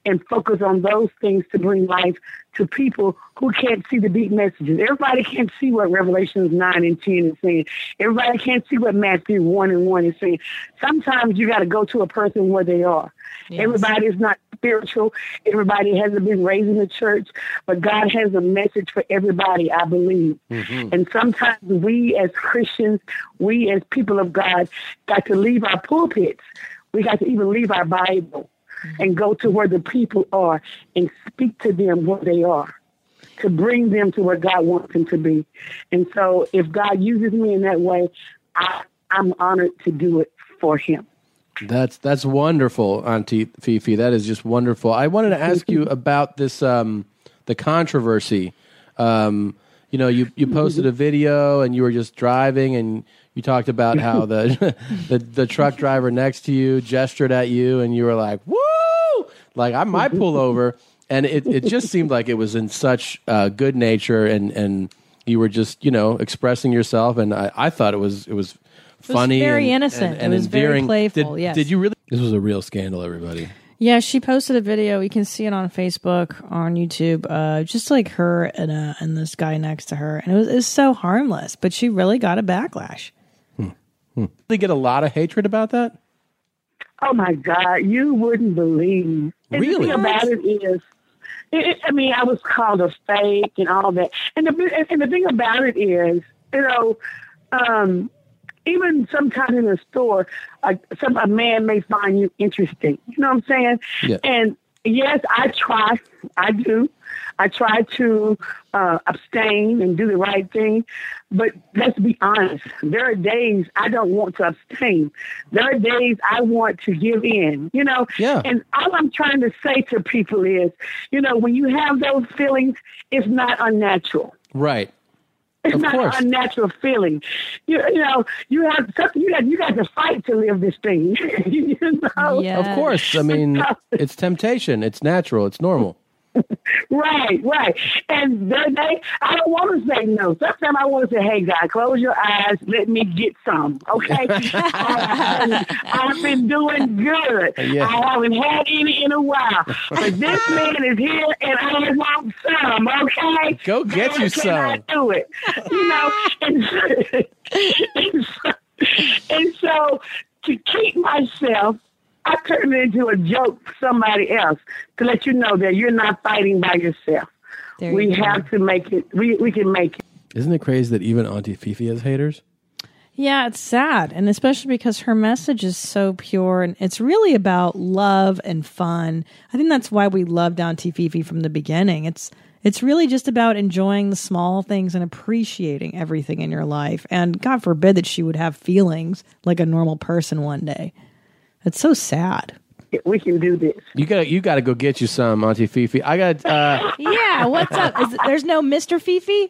N: and focus on those things to bring life to people who can't see the deep messages. Everybody can't see what Revelations 9 and 10 is saying. Everybody can't see what Matthew 1 and 1 is saying. Sometimes you got to go to a person where they are. Everybody is not spiritual. Everybody hasn't been raised in the church, but God has a message for everybody, I believe. Mm-hmm. And sometimes we as Christians, we as people of God, got to leave our pulpits. We got to even leave our Bible and go to where the people are and speak to them where they are to bring them to where God wants them to be. And so if God uses me in that way, I, I'm honored to do it for him.
C: That's that's wonderful, Aunty FeeFee. That is just wonderful. I wanted to ask you about this um, the controversy. Um, you know, you you posted a video and you were just driving and you talked about how the the, the truck driver next to you gestured at you and you were like, "Woo!" Like I might pull over, and it it just seemed like it was in such uh, good nature and and you were just you know expressing yourself, and I, I thought it was it was
B: was
C: funny,
B: very
C: and,
B: innocent.
C: and, and
B: It was very
C: endearing.
B: playful,
C: Did,
B: yes.
C: did you really? This was a real scandal, everybody.
B: Yeah, she posted a video. You can see it on Facebook, on YouTube. Uh, just like her and uh, and this guy next to her, and it was, it was so harmless. But she really got a backlash.
C: They get a lot of hatred about that.
N: Oh my God, you wouldn't believe. And
C: Really?
N: The thing about it is, it, it- I mean, I was called a fake and all that. And the and the thing about it is, you know, um, even sometimes in a store, like some a man may find you interesting. You know what I'm saying?
O: Yeah.
N: And yes, I try. I do. I try to uh, abstain and do the right thing. But let's be honest. There are days I don't want to abstain. There are days I want to give in. You know.
C: Yeah.
N: And all I'm trying to say to people is, you know, when you have those feelings, it's not unnatural.
C: Right.
N: It's
C: Of
N: not
C: course.
N: an unnatural feeling. You, you know, you have something. You got you got to fight to live this thing. you know? yeah.
C: Of course. I mean, it's temptation. It's natural. It's normal.
N: Right, right. And they, they, I don't want to say no. Sometimes I want to say, hey, God, close your eyes. Let me get some, okay? I, have been doing good.
O: Uh, yeah.
N: I haven't had any in a while. But this man is here, and I want some, okay?
C: Go get you
N: Can I
C: some.
N: do it? You know? And, and, so, and so to keep myself I turned it into a joke for somebody else to let you know that you're not fighting by yourself.
B: There
N: we
B: you go.
N: have to make it. We we can make it.
C: Isn't it crazy that even Aunty FeeFee has haters?
B: Yeah, it's sad, and especially because her message is so pure, and it's really about love and fun. I think that's why we loved Aunty FeeFee from the beginning. It's it's really just about enjoying the small things and appreciating everything in your life. And God forbid that she would have feelings like a normal person one day. It's so sad.
N: We can do this.
C: You got to you got to go get you some Aunty FeeFee. I got uh
B: Yeah, what's up? Is, there's no Mr. FeeFee?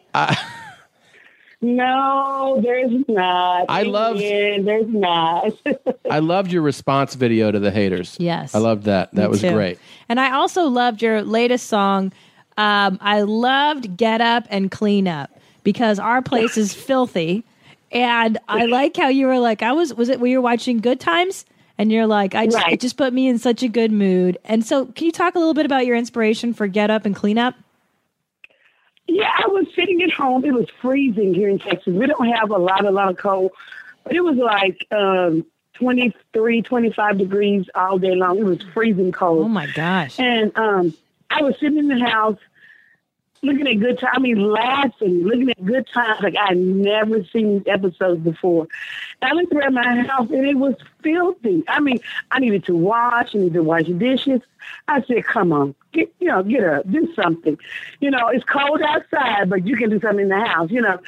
N: No, there's not.
C: I love-
N: Amen. There's not.
C: I loved your response video to the haters.
B: Yes.
C: I loved that. That
B: Me
C: was
B: too.
C: great.
B: And I also loved your latest song. Um, I loved Get Up and Clean Up because our place is filthy. And I like how you were like, I was, was it, were you watching Good Times? And you're like, I just,
N: Right.
B: it just put me in such a good mood. And so, can you talk a little bit about your inspiration for Get Up and Clean Up?
N: Yeah, I was sitting at home. It was freezing here in Texas. We don't have a lot, a lot of cold, but it was like um, 23, 25 degrees all day long. It was freezing cold.
B: Oh my gosh.
N: And um, I was sitting in the house looking at good times. I mean, laughing, looking at good times like I'd never seen episodes before. And I looked around my house and it was filthy. I mean, I needed to wash, I needed to wash dishes. I said, come on, get, you know, get up, do something. You know, it's cold outside, but you can do something in the house, you know.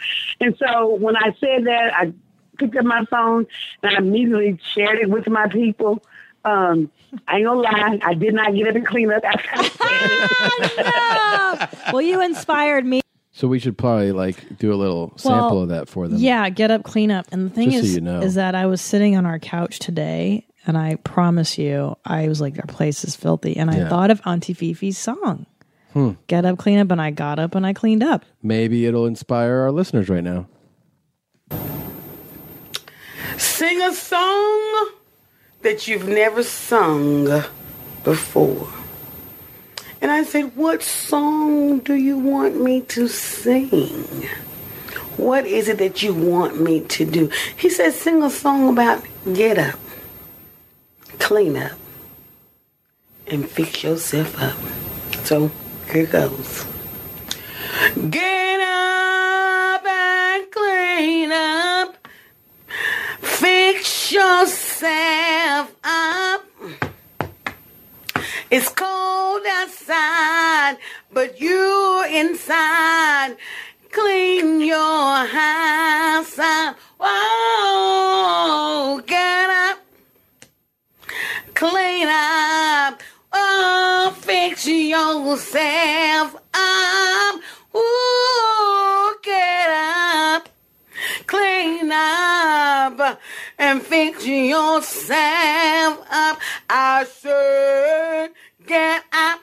N: And so when I said that, I picked up my phone and I immediately shared it with my people. Um, I ain't gonna lie, I did not get up and clean up after I
B: well, you inspired me.
C: So we should probably like do a little sample
B: Well,
C: of that for them.
B: Yeah, get up, clean up. And the thing
C: Just so
B: is,
C: you know.
B: is that I was sitting on our couch today, and I promise you, I was like, our place is filthy, and I
C: Yeah.
B: thought of Aunty FeeFee's song,
C: Hmm.
B: "Get Up, Clean Up," and I got up and I cleaned up.
C: Maybe it'll inspire our listeners right now.
M: Sing a song that you've never sung before. And I said, What song do you want me to sing? What is it that you want me to do? He said, Sing a song about get up, clean up, and fix yourself up. So here goes. Get up and clean up. Fix yourself up. It's cold outside, but you're inside. Clean your house up. Whoa, get up. Clean up. Oh, fix yourself up. Ooh, get up clean up and fix yourself up. I said, get up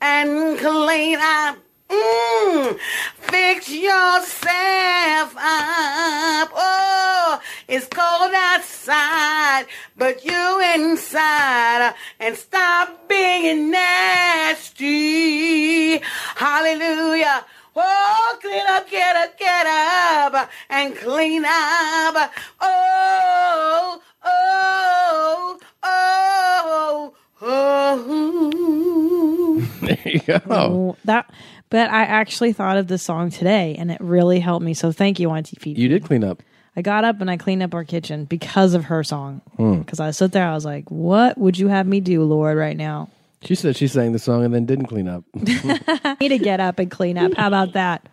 M: and clean up. Mm, fix yourself up. Oh, it's cold outside, but you inside. And stop being nasty. Hallelujah. Oh, clean up, get up, get up, and clean up. Oh, oh, oh, oh.
C: There you go.
B: Oh, that. But I actually thought of this song today, and it really helped me. So thank you, Aunty FeeFee.
C: You did clean up.
B: I got up and I cleaned up our kitchen because of her song.
C: Hmm.
B: Because I stood there, I was like, "What would you have me do, Lord, right now?"
C: She said she sang the song and then didn't clean up.
B: I need to get up and clean up. How about that?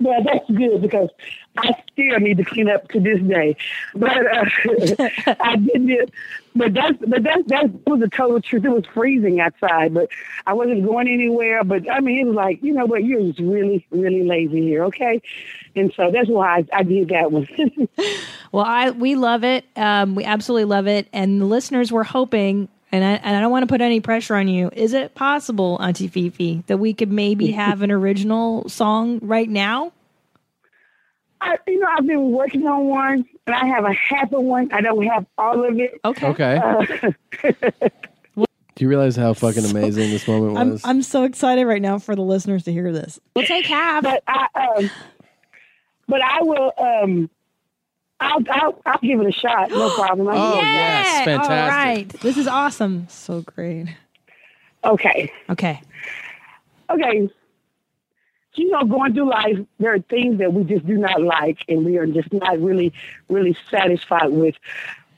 N: Well, that's good because I still need to clean up to this day. But uh, I did it. But that's but that that was the total truth. It was freezing outside, but I wasn't going anywhere. But I mean, it was like you know what? You're just really really lazy here, okay? And so that's why I, I did that one.
B: Well, I we love it. Um, we absolutely love it, and the listeners were hoping. And I, and I don't want to put any pressure on you. Is it possible, Aunty FeeFee, that we could maybe have an original song right now?
N: I, you know, I've been working on one, and I have a half of one. I don't have all of it.
B: Okay.
C: Okay.
N: Uh,
C: Do you realize how fucking amazing this moment
B: I'm
C: was?
B: I'm so excited right now for the listeners to hear this. We'll take half.
N: But I, um, but I will. Um, I'll, I'll, I'll give it a shot. No problem.
C: Oh,
B: Yeah.
C: yes, fantastic.
B: All right. This is awesome. So great.
N: Okay.
B: Okay.
N: Okay. You know, going through life, there are things that we just do not like, and we are just not really, really satisfied with.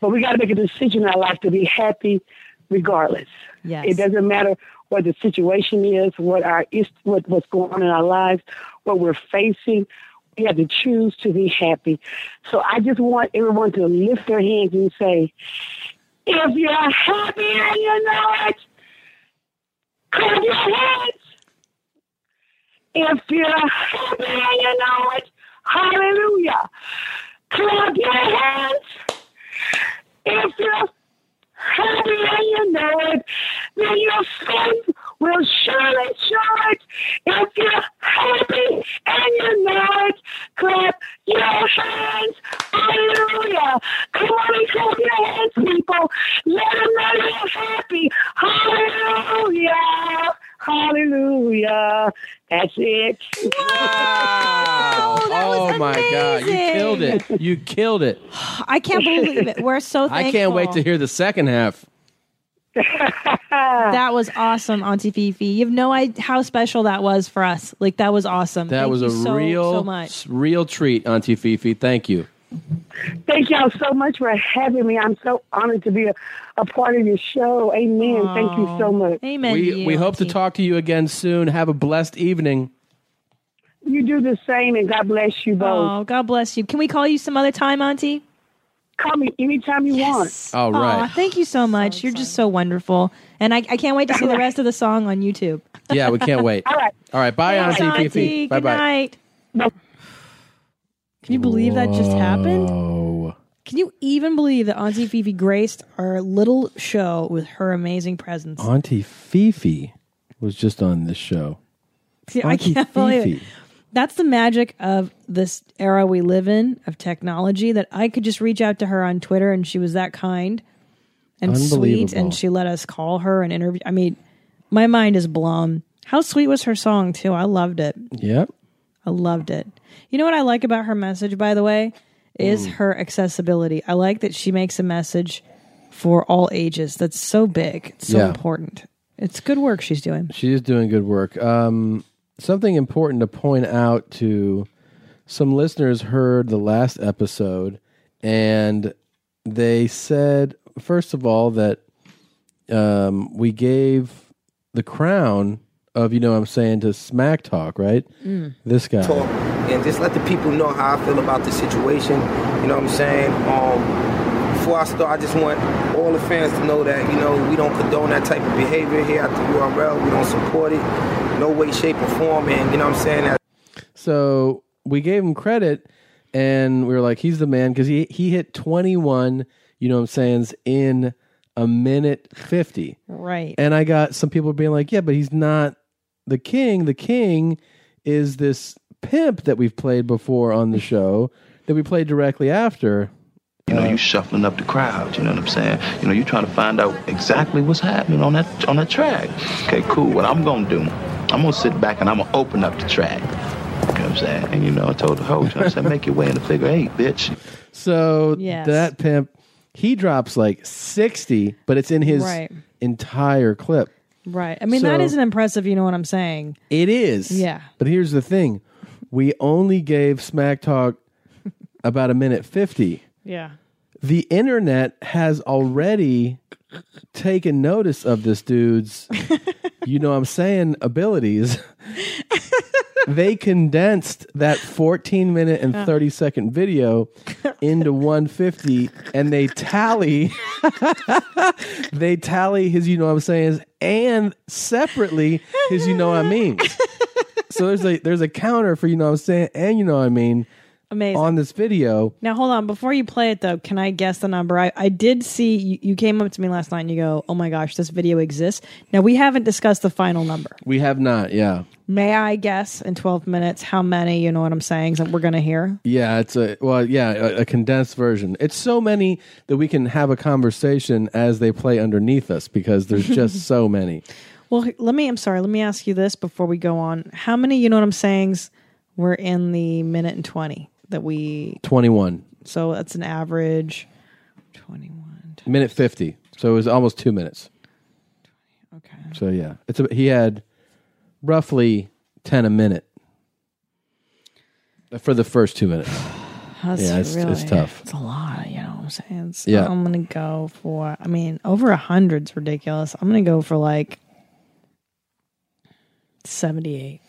N: But we got to make a decision in our life to be happy, regardless.
B: Yes.
N: It doesn't matter what the situation is, what our is, what what's going on in our lives, what we're facing. We have to choose to be happy. So I just want everyone to lift their hands and say, "If you're happy and you know it, clap your hands. If you're happy and you know it, hallelujah, clap your hands. If you're happy and you know it, then your faith will surely show it. If you're happy and you know it, clap your hands. Hallelujah. Come on and clap your hands, people. Let them know you're happy. Hallelujah. Hallelujah. That's it. Wow.
C: oh my god, you killed it! You killed it!
B: I can't believe it. We're so thankful.
C: I can't wait to hear the second half.
B: That was awesome, Aunty FeeFee. You have no idea how special that was for us. Like that was awesome.
C: That
B: Thank
C: was
B: you
C: a
B: so,
C: real,
B: so much.
C: real treat, Aunty FeeFee. Thank you.
N: Thank y'all so much for having me. I'm so honored to be a, a part of your show. Amen. Thank you so much.
B: Amen.
C: we we hope to talk to you again soon. Have a blessed evening.
N: You do the same, and God bless you both.
B: Oh, God bless you. Can we call you some other time, Auntie?
N: Call me anytime you want.
C: Oh,
B: All
C: right.
B: Aw, thank you so much. You're just so wonderful. And I, I can't wait to see the rest of the song on YouTube.
C: Yeah, we can't wait.
N: All right.
C: All right. Bye, Auntie
B: Auntie.
C: Fifi. Bye
B: Good
C: bye.
B: night. Can you believe that just happened?
C: Oh.
B: Can you even believe that Aunty FeeFee graced our little show with her amazing presence?
C: Aunty FeeFee was just on this show.
B: See, I can't believe it. That's the magic of this era we live in of technology that I could just reach out to her on Twitter and she was that kind and sweet and she let us call her and interview. I mean, my mind is blown. How sweet was her song too? I loved it.
C: Yep.
B: I loved it. You know what I like about her message, by the way, is
C: Mm.
B: her accessibility. I like that she makes a message for all ages. That's so big. It's so
C: Yeah.
B: important. It's good work she's doing.
C: She is doing good work. Um, something important to point out to some listeners heard the last episode, and they said, first of all, that um, we gave the crown of, you know what I'm saying, to Smack Talk, right?
O: Mm.
C: This guy.
O: talk and just let the people know how I feel about the situation. You know what I'm saying? Um, before I start, I just want all the fans to know that, you know, we don't condone that type of behavior here at the URL. We don't support it. No way, shape, or form. And, you know what I'm saying? That
C: So we gave him credit, and we were like, he's the man because he he hit 21. You know what I'm saying? In a minute 50.
B: Right.
C: And I got some people being like, yeah, but he's not the king. The king is this pimp that we've played before on the show that we played directly after.
P: You know, you uh-huh. shuffling up the crowd. You know what I'm saying? You know, you trying to find out exactly what's happening on that on that track. Okay, cool. What I'm gonna do? I'm gonna sit back and I'm gonna open up the track. You know what I'm saying? And you know, I told the host, I said, make your way in the figure eight, bitch.
C: So
B: Yes.
C: that pimp, he drops like 60, but it's in his
B: Right.
C: entire clip.
B: Right. I mean, that
C: So-
B: isn't impressive. You know what I'm saying?
C: It is.
B: Yeah.
C: But here's the thing we only gave Smack Talk about a minute 50.
B: Yeah.
C: The internet has already taken notice of this dude's, you know what I'm saying, abilities. they condensed that 14 minute and 30 second video into 150 and they tally they tally his you know what I'm saying and separately his you know what I mean. so there's a there's a counter for you know what I'm saying and you know what I mean
B: Amazing.
C: on this video.
B: Now, hold on. Before you play it, though, can I guess the number? I, I did see you, you came up to me last night and you go, oh my gosh, this video exists. Now, we haven't discussed the final number.
C: We have not, yeah.
B: May I guess in 12 minutes how many, you know what I'm saying, that we're going to hear?
C: Yeah, it's a well, yeah, a, a condensed version. It's so many that we can have a conversation as they play underneath us because there's just so many.
B: Well, let me, I'm sorry, let me ask you this before we go on. How many, you know what I'm saying, were in the minute and 20 that we,
C: 21
B: so that's an average.
C: 21 minute 50. So it was almost 2 minutes.
B: Okay.
C: So yeah, it's a, he had roughly 10 a minute for the first 2 minutes.
B: That's
C: yeah, it's,
B: really,
C: it's tough.
B: It's a lot, you know what I'm saying? So
C: Yeah.
B: I'm going to go for, I mean, over a hundred's ridiculous. I'm going to go for like 78.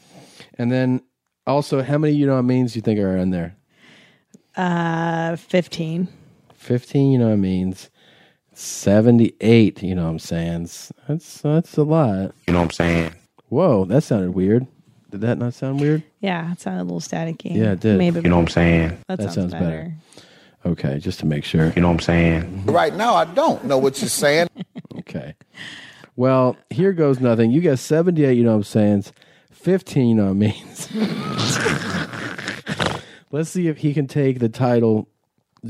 C: And then also how many you know what means you think are in there?
B: Uh, 15.
C: 15 you know what it means 78 you know what i'm saying? That's that's a lot.
P: You know what i'm saying?
C: Whoa that sounded weird. Did that not sound weird?
B: Yeah, it sounded a little staticky.
C: yeah it did.
B: Maybe
P: You know what I'm saying?
B: That, sounds, better.
C: okay just to make sure.
P: You know what I'm saying?
Q: Right now, I don't know what you're saying.
C: okay. Well here goes nothing. You got 78 you know what i'm saying? 15 you know what it means let's see if he can take the title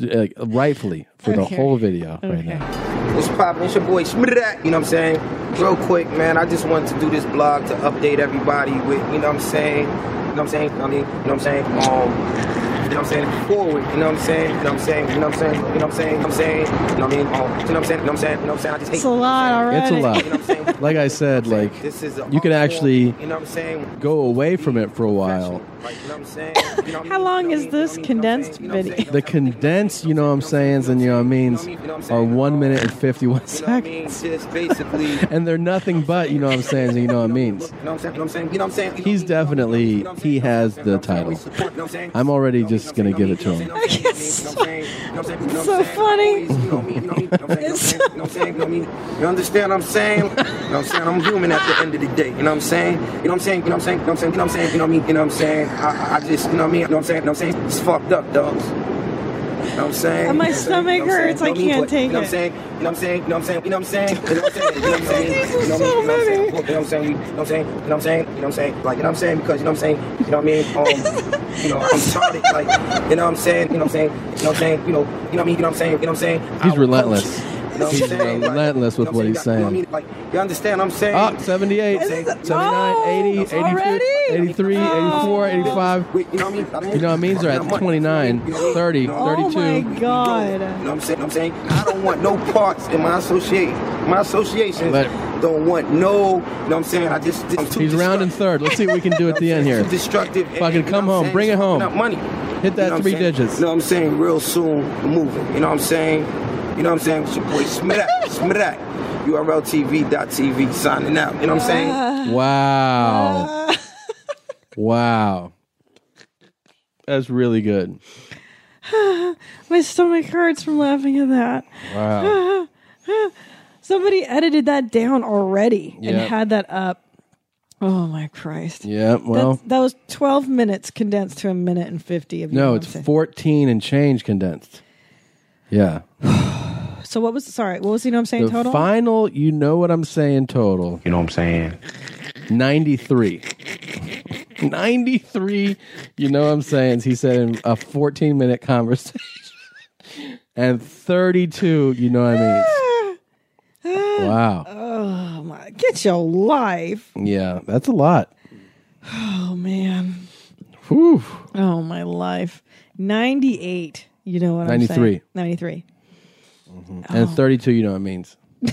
C: uh, rightfully for the
O: Okay.
C: whole video right now
O: What's poppin'? It's your boy Schmiddat, you know what I'm saying? Real quick, man, I just wanted to do this blog to update everybody with, you know what I'm saying? You know what I'm saying? I mean, you know what I'm saying? Um, you know what I'm saying, forward, you know what I'm saying, you know what I'm saying, you know what I'm saying, you know what I'm saying, you know what I'm saying, you know what I mean, um, you know what I'm saying, you know what I'm saying, you know what I'm saying, I just hate
B: It's a lot already.
C: It's a lot. like I said, like
O: This is a
C: you can actually
O: you know what I'm saying,
C: go away from it for a while.
O: like, you know what I'm saying, you know,
B: How long is this condensed video?
C: The condensed, you know what I'm saying, and you know what I means are one minute and fifty one seconds.
O: just basically, you
C: And they're nothing but you know what I'm saying, and you know what I means.
O: know what I'm saying, you know what I'm saying, you know what I'm saying,
C: He's definitely he has the title. I'm already just gonna give it to him. I guess.
B: So funny.
O: You understand what I'm saying? You know what I'm saying? I'm human at the end of the day. You know what I'm saying? You know what I'm saying? You know what I'm saying? You know what I'm saying? You know what I'm saying? You know what I mean? You know what I'm saying? I, I just, you know what I mean? You know what I'm saying? You know what I'm saying? It's fucked up, dogs. You know what I'm saying?
B: And my
O: You know what I'm saying?
B: stomach
O: You know what I'm saying?
B: hurts. I
O: You know what mean?
B: can't take
O: You know what I'm
B: it.
O: You know what I'm saying? You know what I'm saying? You know what I'm saying? You know what I'm saying? You know what I'm saying? You know what I'm saying? You know what I'm saying? You know what I'm saying? You know what I'm saying? You know what I'm saying? You know what I'm saying? Like, you know what I'm saying? Because, you know what I'm saying? You know what I mean? Um, you know, I'm sorry. Like, you know what I'm saying? You know what I'm saying? You know what I'm saying? You know, you know what I mean? You know what I'm saying? You know what I'm saying?
C: He's relentless.
O: Culture, You know what
C: He's
O: I'm saying? Like,
C: relentless with what he's
O: you I
C: saying.
O: mean? Like, you understand what I'm saying?
C: Ah, 78, 79, 80, 82, 83, 84, 85.
O: You know what I mean?
C: You know what I mean? They're at 29, 30,
B: Oh my
C: 32.
B: god.
O: You know what I'm saying? I'm saying I don't want no parts in my association. My associations
C: Let-
O: don't want no. You know what I'm saying? I just I'm too
C: He's rounding third. Let's see what we can do at the end here.
O: Too destructive. and,
C: Fucking
O: you know
C: come
O: what I'm
C: home.
O: saying?
C: Bring it
O: It's
C: home.
O: fucking up money.
C: Hit
O: You
C: that
O: know what I'm
C: three
O: saying?
C: digits.
O: You know what I'm saying? Real soon, moving. You know what I'm saying? You know what I'm saying? It's your boy Smidak. Smidak. URLTV.tv signing out. You know what I'm saying? Ah.
C: Wow. Ah. Wow. That's really good.
B: my stomach hurts from laughing at that.
C: Wow.
B: Somebody edited that down already and
C: Yep.
B: had that up. Oh my Christ.
C: Yeah, well,
B: That's- that was 12 minutes condensed to a minute and 50 of you
C: no, it's 14 and change condensed. Yeah.
B: So what was sorry, what was you know what I'm saying
C: The
B: total?
C: final, you know what I'm saying total.
P: You know what I'm saying?
C: 93. 93, you know what I'm saying? He said in a 14 minute conversation. and 32, you know what I mean? Ah. Wow.
B: Oh my get your life.
C: Yeah, that's a lot.
B: Oh man.
C: Whew.
B: Oh my life. 98. You know what I'm
C: 93.
B: saying? 93. Mm-hmm.
C: And 32, you know what it means.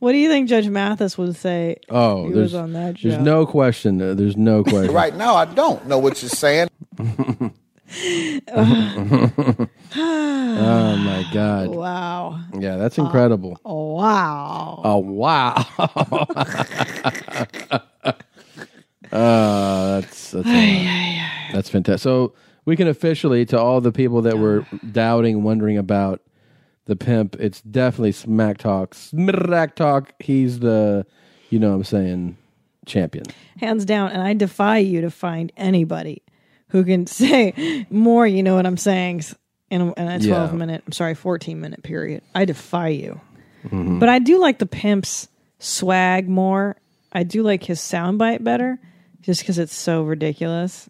B: What do you think Judge Mathis would say?
C: Oh,
B: he
C: there's,
B: was on that show.
C: there's no question. uh, There's no question.
Q: Right now, I don't know what you're saying.
C: oh my God.
B: Wow.
C: Yeah, that's incredible.
B: Oh, wow.
C: Oh wow. Uh, that's that's, that's fantastic. So we can officially to all the people that were doubting, wondering about the pimp. It's definitely Smack Talk. Smack Talk. He's the, you know, what I'm saying, champion.
B: Hands down. And I defy you to find anybody who can say more, you know what I'm saying, in a, in a 12
C: Yeah.
B: minute, I'm sorry, 14 minute period. I defy you.
C: Mhm.
B: But I do like the pimp's swag more. I do like his soundbite better just because it's so ridiculous.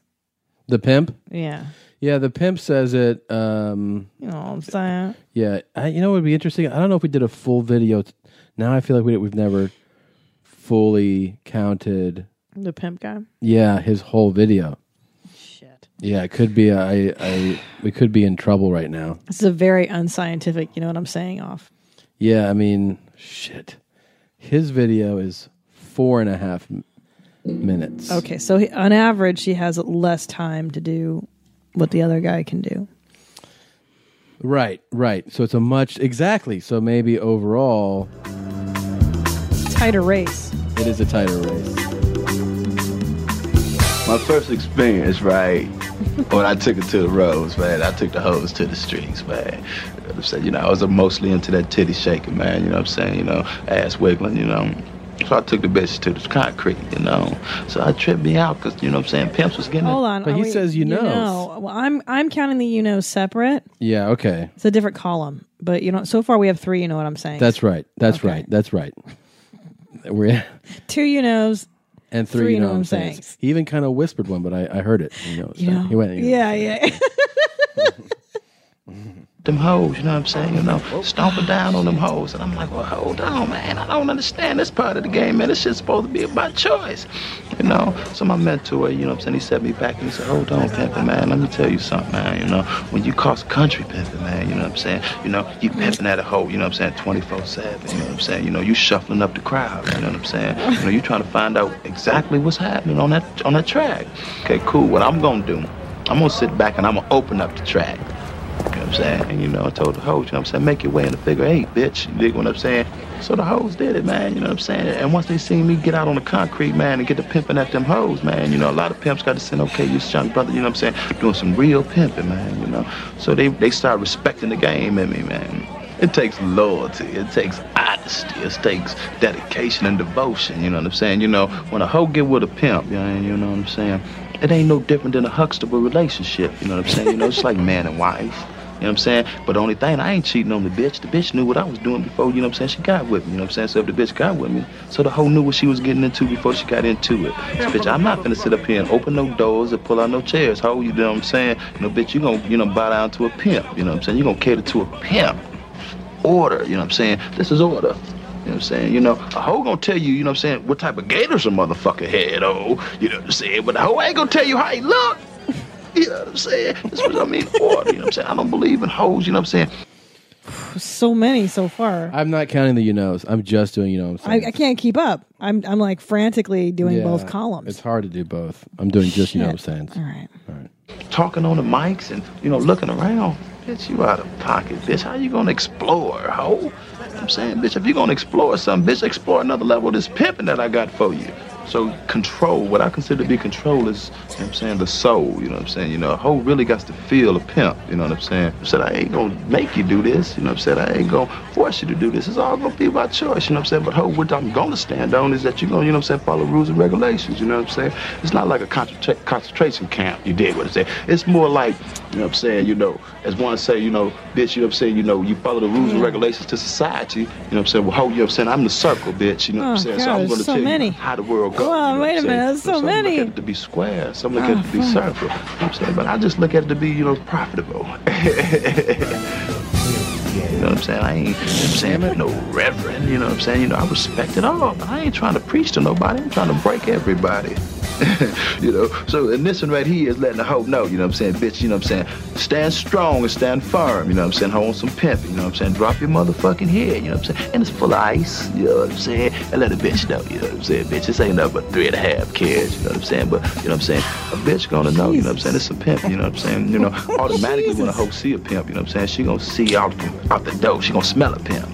C: The pimp.
B: Yeah.
C: Yeah, the pimp says it. Um,
B: You know what I'm saying?
C: Yeah, I, you know what would be interesting? I don't know if we did a full video. t- Now I feel like we, we've never fully counted.
B: The pimp guy.
C: Yeah, his whole video.
B: Shit.
C: Yeah, it could be. I, I we could be in trouble right now.
B: This is a very unscientific, you know what I'm saying, off.
C: Yeah, I mean, shit. His video is four and a half m- minutes.
B: Okay, so he, on average, he has less time to do what the other guy can do.
C: Right, right. So it's a much exactly. So maybe overall,
B: Tighter race.
C: it is a tighter race.
P: My first experience, right, when I took it to the roads, man, I took the hose to the streets, man. You know what I'm saying? You know, I was mostly into that titty shaking, man, you know what I'm saying? You know, ass wiggling, you know. So I took the bitch to the concrete, you know. So I tripped me out because, you know what I'm saying, pimps was getting
B: Hold
P: it.
B: on. are oh, we- know. Well, I'm I'm counting the you know separate.
C: Yeah. Okay.
B: It's a different column, but you know, so far we have three. You know what I'm saying?
C: That's right. That's right. That's right. We're
B: two you knows.
C: and three,
B: Three,
C: you know what I'm saying. He even kind of whispered one, but I, I heard it. You know, so
B: You know?
C: he went.
B: yeah, yeah.
P: them hoes, you know what I'm saying? You know, oh. stomping down on them hoes. And I'm like, well, hold on, man. I don't understand this part of the game, man. This shit's supposed to be about choice. You know, so my mentor, you know what I'm saying, he set me back and he said, hold on, pimping, man. Let me tell you something, man. You know, when you cross country pimping, man, you know what I'm saying? You know, you pimping at a hoe, you know what I'm saying, 24 7, you know what I'm saying? You know, you shuffling up the crowd, you know what I'm saying? You know, you trying to find out exactly what's happening on that on that track. Okay, cool. What I'm gonna do, I'm gonna sit back and I'm gonna open up the track. I'm saying? And you know, I told the hoes, you know I'm saying, make your way in the figure eight, bitch. You dig what I'm saying? So the hoes did it, man, you know what I'm saying? And once they seen me get out on the concrete, man, and get the pimping at them hoes, man, you know, a lot of pimps got to say, okay, you young brother, you know what I'm saying, doing some real pimping, man, you know. So they, they start respecting the game in me, man. It takes loyalty, it takes honesty, it takes dedication and devotion, you know what I'm saying? You know, when a hoe get with a pimp, you know, you know what I'm saying? It ain't no different than a Huxtable relationship, you know what I'm saying? You know, it's like man and wife. You know what I'm saying? But the only thing, I ain't cheating on the bitch. The bitch knew what I was doing before, you know what I'm saying? She got with me, you know what I'm saying? So if the bitch got with me, so the hoe knew what she was getting into before she got into it. So, bitch, I'm not gonna sit up here and open no doors or pull out no chairs. Hoe, you know what I'm saying? You know, bitch, you gonna, you know, bow down to a pimp, you know what I'm saying? You gonna cater to a pimp. Order, you know what I'm saying? This is order. You know what I'm saying? You know, a hoe gonna tell you, you know what I'm saying, what type of gators a motherfucker had, oh, you know what I'm saying? But the hoe ain't gonna tell you how he look. You know what I'm saying? That's what I mean, order, you know what I'm saying? I don't believe in hoes, you know what I'm saying?
B: So many so far.
C: I'm not counting the you knows. I'm just doing you know what I'm
B: I,
C: saying.
B: I can't keep up. I'm I'm like frantically doing
C: Yeah,
B: both columns.
C: It's hard to do both. I'm doing just you know what I'm saying.
B: All right.
P: Talking on the mics and, you know, looking around. Bitch, you out of pocket, bitch. How you gonna explore, hoe? You know what I'm saying, bitch, if you gonna explore something, bitch, explore another level of this pimping that I got for you. So control, what I consider to be control is, you know what I'm saying, the soul, you know what I'm saying? You know, a hoe really got to feel a pimp, you know what I'm saying? I said, I ain't gonna make you do this, you know what I'm saying? I ain't gonna force you to do this. It's all gonna be by choice, you know what I'm saying? But hoe, what I'm gonna stand on is that you're gonna, you know what I'm saying, follow rules and regulations, you know what I'm saying? It's not like a concentra- concentration camp, you dig what I'm saying? It's more like, you know what I'm saying, you know, as one say, you know, bitch, you know what I'm saying, you know, you follow the rules and regulations to society, you know what I'm saying? Well, hoe, you know what I'm saying? I'm the circle, bitch, you know what
B: Oh,
P: I'm saying? so I'm gonna tell you how the world
B: Well,
P: you know
B: wait a minute, there's so
P: some
B: many.
P: look at it to be square, some look
B: Oh,
P: at it to be circle. You know what I'm saying? But I just look at it to be, you know, profitable. You know what I'm saying? I ain't, you know I'm saying, no reverend, you know what I'm saying? You know, I respect it all, but I ain't trying to preach to nobody. I'm trying to break everybody. You know, so and this one right here is letting the hoe know, you know what I'm saying, bitch, you know what I'm saying? Stand strong and stand firm, you know what I'm saying? Hold some pimp, you know what I'm saying? Drop your motherfucking head, you know what I'm saying? And it's full of ice, you know what I'm saying? And let a bitch know, you know what I'm saying? Bitch, this ain't nothing but three and a half kids, you know what I'm saying? But, you know what I'm saying? A bitch gonna know, you know what I'm saying? It's a pimp, you know what I'm saying? You know, automatically when a hoe see a pimp, you know what I'm saying? She gonna see out, out the door, she gonna smell a pimp.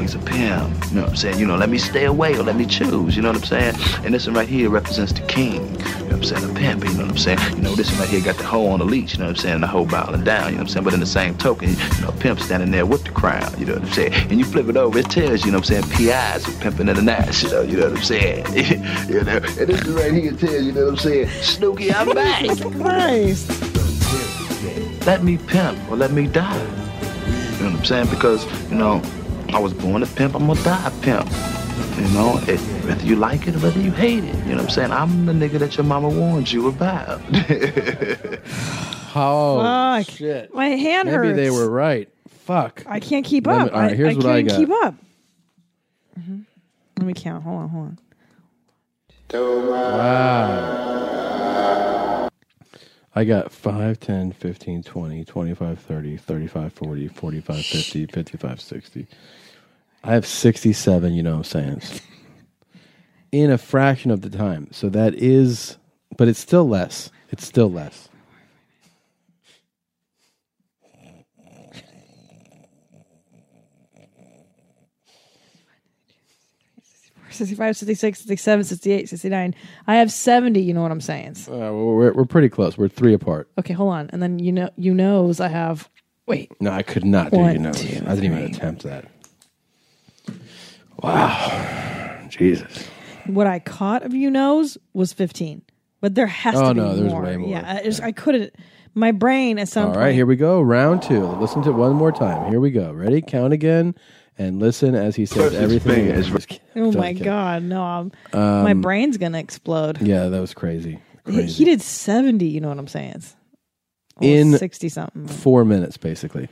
P: Oh, he's a pimp, you know what I'm saying? You know, let me stay away or let me choose, you know what I'm saying? And this one right here represents the king, you know what I'm saying? The pimp, you know what I'm saying? You know, this one right here got the hoe on the leash, you know what I'm saying? And the hoe bowing down, you know what I'm saying? But in the same token, you know, pimp standing there with the crown, you know what I'm saying? And you flip it over, it tells you, you know what I'm saying? PIs are pimping in the ass, you know, you know what I'm saying? you know, and this one right here tells you, you know what I'm saying? Snooky, I'm back.
B: Christ.
P: Let me pimp or let me die. You know what I'm saying? Because, you know, I was born a pimp, I'm gonna die a pimp. You know, it, whether you like it or whether you hate it. You know what I'm saying? I'm the nigga that your mama warned you about.
C: Oh
B: Fuck.
C: shit!
B: My hand
C: Maybe
B: hurts.
C: they were right. Fuck.
B: I can't keep
C: Let me-
B: up.
C: all right, here's
B: I,
C: what
B: I
C: I
B: can't
C: got.
B: keep up. Mhm. Let me count. Hold on, hold on.
C: Wow. I got 5, 10, 15, 20, 25, 30, 35, 40, 45, 50, 55, 60. I have 67, you know what I'm saying? In a fraction of the time. So that is, but it's still less. It's still less.
B: 65, 66, 67, 68, 69. I have 70, you know what I'm saying?
C: Uh, we're, we're pretty close. We're three apart.
B: Okay, hold on. And then you know you knows I have wait.
C: No, I could not do
B: One,
C: you know.
B: two,
C: I didn't even attempt that. Wow. Jesus.
B: What I caught of you knows was 15. But there has
C: Oh,
B: to be
C: no, there's
B: more.
C: way more.
B: Yeah, I, just, I couldn't my brain at some
C: All
B: point
C: right, here we go. Round two. Listen to it one more time. Here we go. Ready? Count again and listen as he says
E: First
C: everything.
E: big,
C: again.
E: it's
C: Just kidding.
B: Oh my
C: kid.
B: god, no. I'm, my
C: Um,
B: brain's going to explode.
C: Yeah, that was crazy. Crazy.
B: He did 70, you know what I'm saying?
C: In
B: 60 something.
C: Four minutes, basically.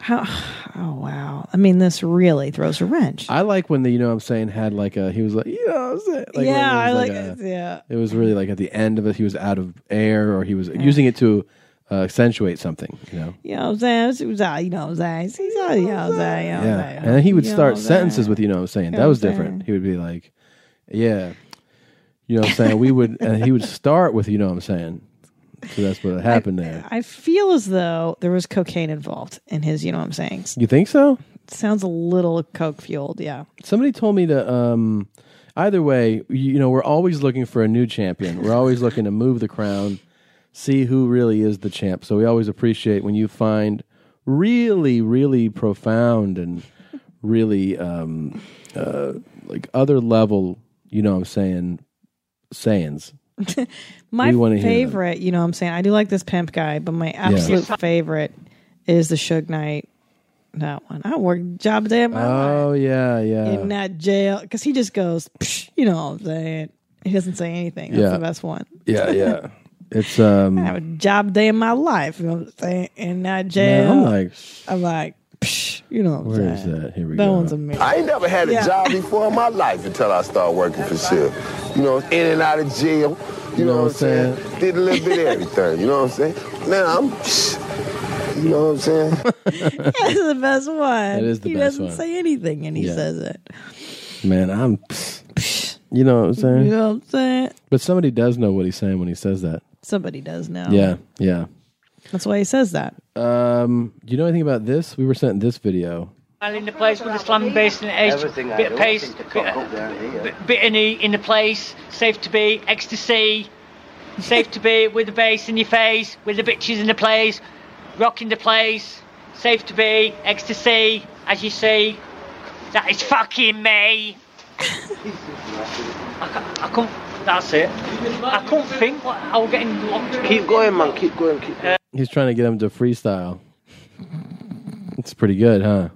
B: How? Oh wow! I mean, this really throws a wrench.
C: I like when the you know what I'm saying had like a he was like you know what I'm saying like
B: Yeah, I
C: was
B: like
C: a-
B: it, yeah.
C: it was really like at the end of it he was out of air or he was using it to uh, accentuate something you know
B: You know what I'm saying? It was, uh, You know what I'm saying? He's, uh, You know what I'm saying? You know what I'm
C: yeah and then he would
B: You
C: start sentences with you know what I'm saying that was different he would be like yeah you know what I'm saying we would and he would start with you know what I'm saying so that's what happened there
B: I feel as though there was cocaine involved in his. You know what I'm saying?
C: you think so
B: Sounds a little coke fueled. Yeah.
C: Somebody told me to. Um, either way, you, you know, we're always looking for a new champion. We're always looking to move the crown, see who really is the champ. So we always appreciate when you find really, really profound and really um, uh, like other level. You know, what I'm saying sayings.
B: My
C: We wanna hear them.
B: favorite, you know what I'm saying? I do like this pimp guy, but my absolute favorite is the Suge Knight. That one. I work job day of my life
C: Oh yeah, yeah.
B: in that jail because he just goes, Psh, you know what I'm saying? He doesn't say anything. That's
C: Yeah.
B: the best one.
C: yeah, yeah. It's um.
B: I have a job day in my life, you know what I'm saying? In that jail.
C: Man, I'm like,
B: I'm like, Psh, you know what I'm
C: where is
B: saying?
C: that? Here we
B: That
C: go.
B: one's amazing.
R: I ain't never had a
B: Yeah.
R: job before in my life until I started working for Shell. You know, in and out of jail. You know, what I'm saying? Did a little bit of everything. You know what I'm saying? Now I'm, you know what I'm saying?
B: That's the best one.
C: It is the
B: he
C: best
B: doesn't
C: one.
B: say anything and he
C: Yeah.
B: says it.
C: Man, I'm. You know what I'm saying?
B: You know what I'm saying?
C: But somebody does know what he's saying when he says that.
B: Somebody does know.
C: Yeah, yeah.
B: That's why he says that.
C: Um, do you know anything about this? We were sent this video.
S: Well, in the place with the slam bass and edge,
J: Everything
S: bit
J: do,
S: of
J: I
S: pace, bit,
J: cock up
S: bit, bit of knee in the place, safe to be, ecstasy, safe to be with the bass in your face, with the bitches in the place, rocking the place, safe to be, ecstasy, as you see, that is fucking me. I, ca- I couldn't, that's it. I can't think what I was getting locked.
R: Keep going, man. Keep going. Keep going.
C: He's trying to get him to freestyle. It's pretty good, huh?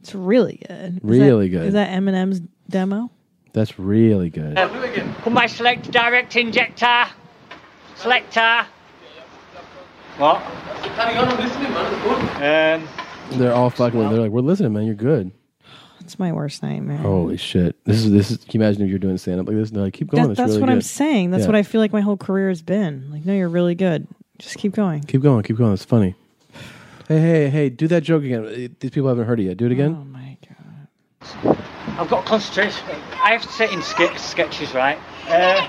B: It's really good. Is
C: Really
B: that-
C: good.
B: Is that Eminem's demo?
C: That's really good.
S: Uh, put my select direct injector. Selector. What? Um,
C: They're all fucking. They're like, we're listening, man. You're good.
B: It's my worst nightmare.
C: Holy shit! This is this is. Can you imagine if you're doing stand up like this? And they're like, keep going.
B: That-
C: it's
B: that's
C: really
B: what I'm
C: good."
B: saying. That's
C: Yeah.
B: what I feel like my whole career has been. Like, no, you're really good. Just keep going.
C: Keep going. Keep going. It's funny. Hey, hey, hey! Do that joke again. Uh, These people haven't heard it yet. Do it again.
B: Oh my god!
S: I've got concentration. I have to sit in ske- sketches, right? Uh,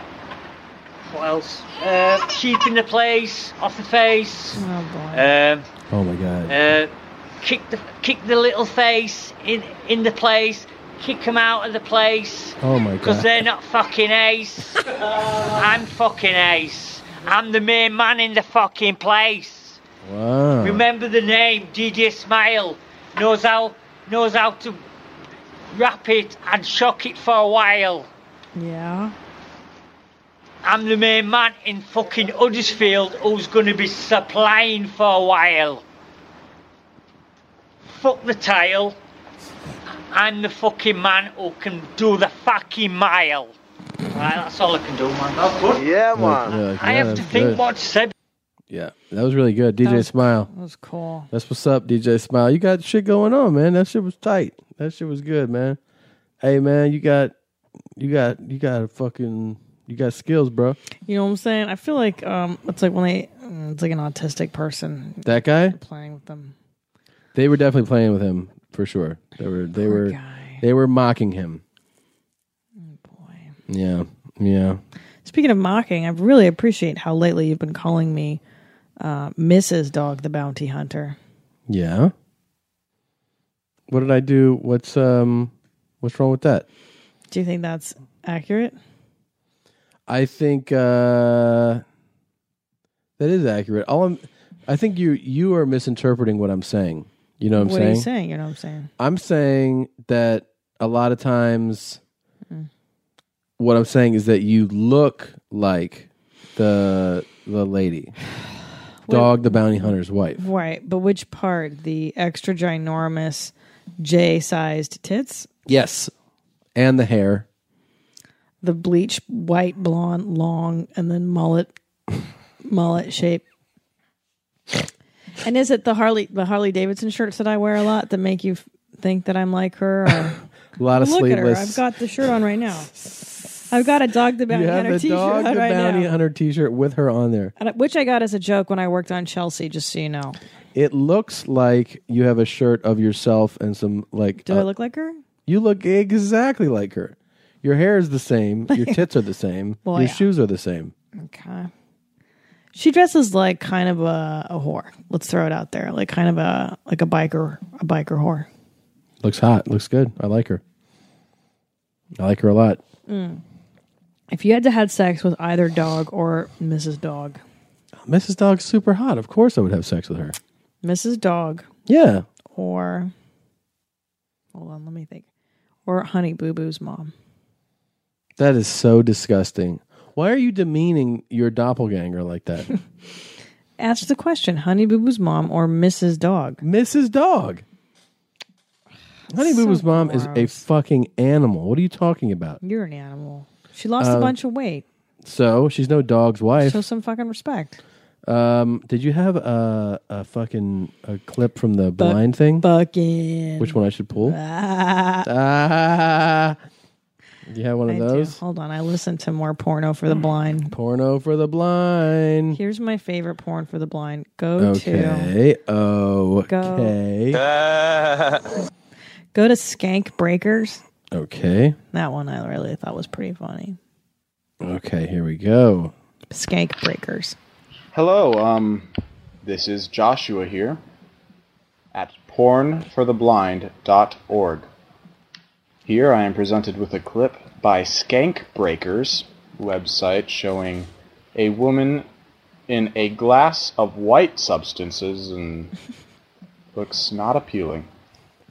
S: what else? Uh, sheep in the place, off the face.
B: Oh boy.
S: Um,
C: Oh my god.
S: uh, kick the kick the little face in in the place. Kick them out of the place.
C: Oh my god!
S: Because they're not fucking ace. I'm fucking ace. I'm the main man in the fucking place.
C: Wow.
S: Remember the name, DJ Smile. Knows how knows how to wrap it and shock it for a while.
B: Yeah.
S: I'm the main man in fucking Huddersfield who's gonna be supplying for a while. Fuck the tile. I'm the fucking man who can do the fucking mile. Right, that's all I can do, man. That's good.
R: Yeah,
C: man. Yeah, like,
S: I
C: yeah,
S: have to think
C: good.
S: what to say.
C: Yeah, that was really good. DJ
B: was-
C: Smile.
B: That was cool.
C: That's what's up, DJ Smile. You got shit going on, man. That shit was tight. That shit was good, man. Hey, man, you got, you got, you got a fucking, you got skills, bro.
B: You know what I'm saying? I feel like um, it's like when they, mm, it's like an autistic person
C: That guy,
B: playing with them.
C: they were definitely playing with him for sure. They were, they were, they were mocking him. Yeah, yeah.
B: Speaking of mocking, I really appreciate how lately you've been calling me uh, Mrs. Dog the Bounty Hunter.
C: Yeah. What did I do? What's um what's wrong with that?
B: Do you think that's accurate?
C: I think uh that is accurate. All I'm I think you you are misinterpreting what I'm saying. You know what I'm
B: what
C: saying?
B: are you saying? You know what I'm saying?
C: I'm saying that a lot of times. What I'm saying is that you look like the the lady. Dog the bounty hunter's wife.
B: Right, but which part? The extra ginormous J-sized tits,
C: Yes. And the hair.
B: the bleach white blonde long, and then mullet, mullet shape. And is it the Harley the Harley Davidson shirts that I wear a lot that make you f- think that I'm like her? Or
C: A lot of
B: look at her. I've got the shirt on right now. I've got a dog the bounty
C: you have
B: hunter
C: the
B: t-shirt
C: dog the
B: right
C: bounty
B: now.
C: hunter T-shirt with her on there.
B: And I- Which I got as a joke when I worked on Chelsea, just so you know.
C: It looks like you have a shirt of yourself and some like.
B: Do
C: uh,
B: I look like her?
C: You look exactly like her. Your hair is the same. Your tits are the same.
B: Well,
C: your
B: yeah.
C: shoes are the same.
B: Okay. She dresses like kind of a, a whore. Let's throw it out there, like kind of a like a biker, a biker whore.
C: Looks hot. Looks good. I like her. I like her a lot.
B: If you had to have sex with either dog or Mrs. Dog,
C: Mrs. Dog's super hot. Of course, I would have sex with her.
B: Mrs. Dog
C: Yeah.
B: or hold on, let me think, or Honey Boo Boo's mom.
C: That is so disgusting. Why are you demeaning your doppelganger like that?
B: Ask the question: Honey Boo Boo's mom or Mrs. Dog?
C: Mrs. Dog. Honey Boo Boo's mom is a fucking animal. What are you talking about?
B: You're an animal. She lost a
C: Um,
B: bunch of weight.
C: So she's no dog's wife.
B: Show some fucking respect.
C: Um, did you have a, a fucking a clip from the blind thing?
B: Fucking.
C: Which one I should pull?
B: Ah.
C: Ah. Do you have one
B: I
C: of
B: do.
C: those?
B: Hold on, I listened to more porno for the blind.
C: Porno for the blind.
B: Here's my favorite porn for the blind. Go to
C: Okay. Okay.
B: go to Skank Breakers.
C: Okay.
B: That one I really thought was pretty funny.
C: Okay. Here we go.
B: Skank Breakers.
T: Hello, um, this is Joshua here at pornfortheblind.org. Here I am presented with a clip by Skank Breakers website showing a woman in a glass of white substances and looks not appealing.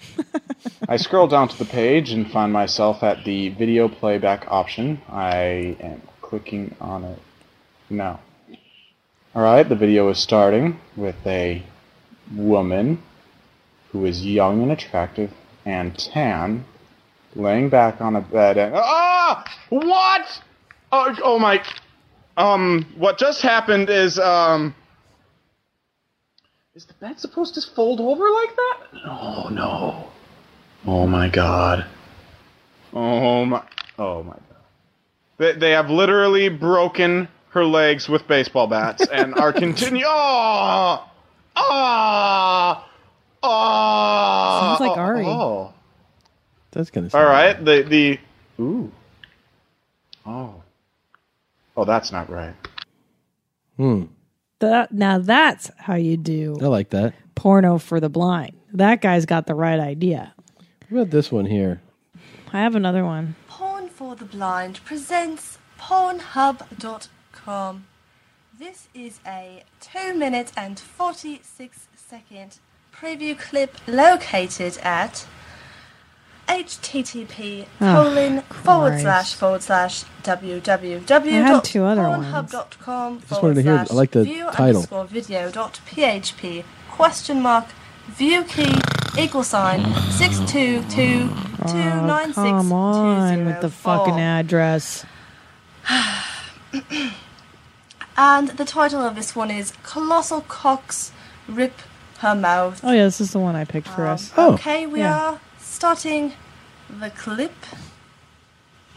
T: I scroll down to the page and find myself at the video playback option. I am clicking on it now. Alright, the video is starting with a woman who is young and attractive and tan, laying back on a bed and. Ah! What? Oh, oh my. Um, what just happened is, um. Is the bed supposed to fold over like that? Oh no. Oh my god. Oh my. Oh my god. They, they have literally broken her legs with baseball bats and are continue. Oh! Ah! Ah!
B: Sounds like Ari.
T: Oh.
C: That's gonna.
T: All right. The the. Ooh. Oh. Oh, that's not right.
C: Hmm.
B: That, now that's how you do
C: I like that.
B: porno for the blind. That guy's got the right idea.
C: What about this one here?
B: I have another one.
U: Porn for the Blind presents Pornhub.com. This is a 2 minute and 46 second preview clip located at http
B: Oh,
U: colon forward slash forward slash
B: I had two other ones.
U: www.pornhub.com
C: Just wanted to hear- I like the
U: view
C: title.
U: underscore video dot php question mark view key equal sign six two two two nine
B: Oh,
U: six
B: come on with the fucking address.
U: And the title of this one is Colossal Cocks Rip Her Mouth.
B: Oh yeah, this is the one I picked for
U: Um,
B: us.
U: Okay, we
B: Yeah.
U: are starting the clip.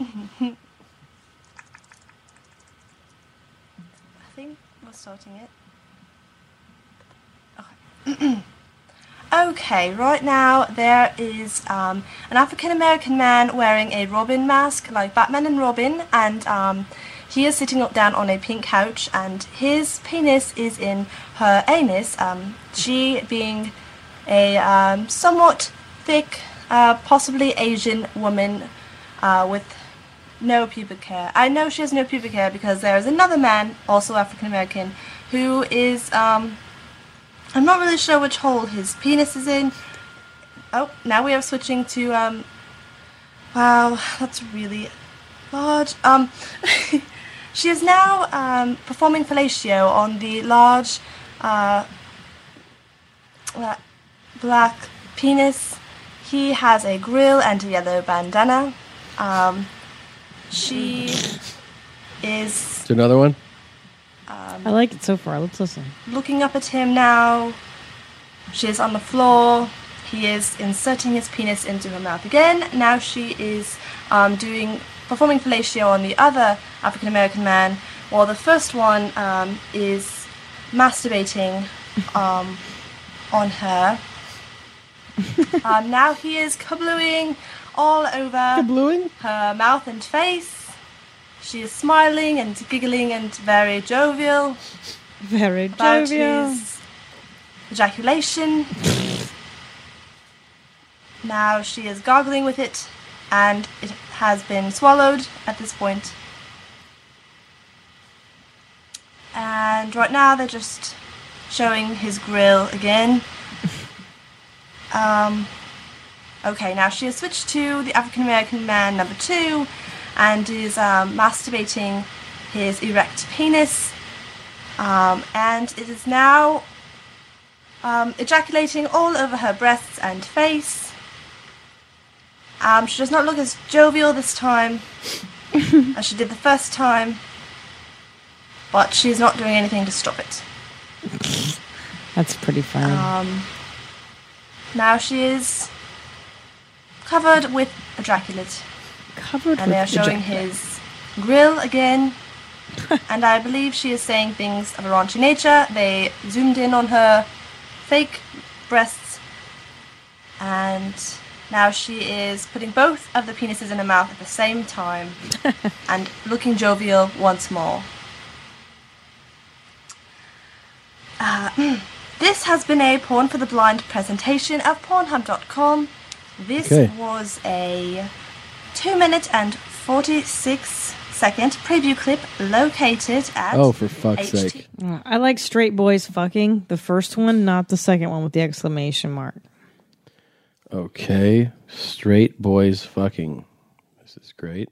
U: I think we're starting it. Okay. okay, right now there is um, an African American man wearing a Robin mask, like Batman and Robin, and um, he is sitting up down on a pink couch, and his penis is in her anus. Um, she being a um, somewhat thick, possibly Asian woman uh, with no pubic hair. I know she has no pubic hair because there is another man, also African American, who is um, I'm not really sure which hole his penis is in. Oh, now we are switching to um. Wow, that's really large. Um, she is now um, performing fellatio on the large, uh, black penis. He has a grill and a yellow bandana. Um, she is
C: Is there another one?
U: um,
B: I like it so far. Let's listen.
U: looking up at him now. She is on the floor. He is inserting his penis into her mouth again. Now she is um, doing performing fellatio on the other African American man, while the first one um, is masturbating um, on her. um, now he is kablooing all over her mouth and face. She is smiling and giggling and very jovial
B: Very
U: about
B: jovial.
U: his ejaculation. now she is gargling with it, and it has been swallowed at this point. And right now they're just showing his grill again. Um, okay, now she has switched to the African American man number two and is um, masturbating his erect penis. Um, and it is now um, ejaculating all over her breasts and face. Um, she does not look as jovial this time as she did the first time, but she's not doing anything to stop it.
B: That's pretty funny.
U: Um, now she is covered with ejaculate.
B: Covered
U: and they are showing
B: ejaculate.
U: his grill again. and I believe she is saying things of a raunchy nature. They zoomed in on her fake breasts, and now she is putting both of the penises in her mouth at the same time and looking jovial once more. Uh, this has been a Porn for the Blind presentation of Pornhub.com. This
C: Okay.
U: was a 2 minute and 46 second preview clip located at
C: Oh, for fuck's
U: HT
C: sake.
B: I like straight boys fucking the first one, not the second one with the exclamation mark.
C: Okay. Straight boys fucking. This is great.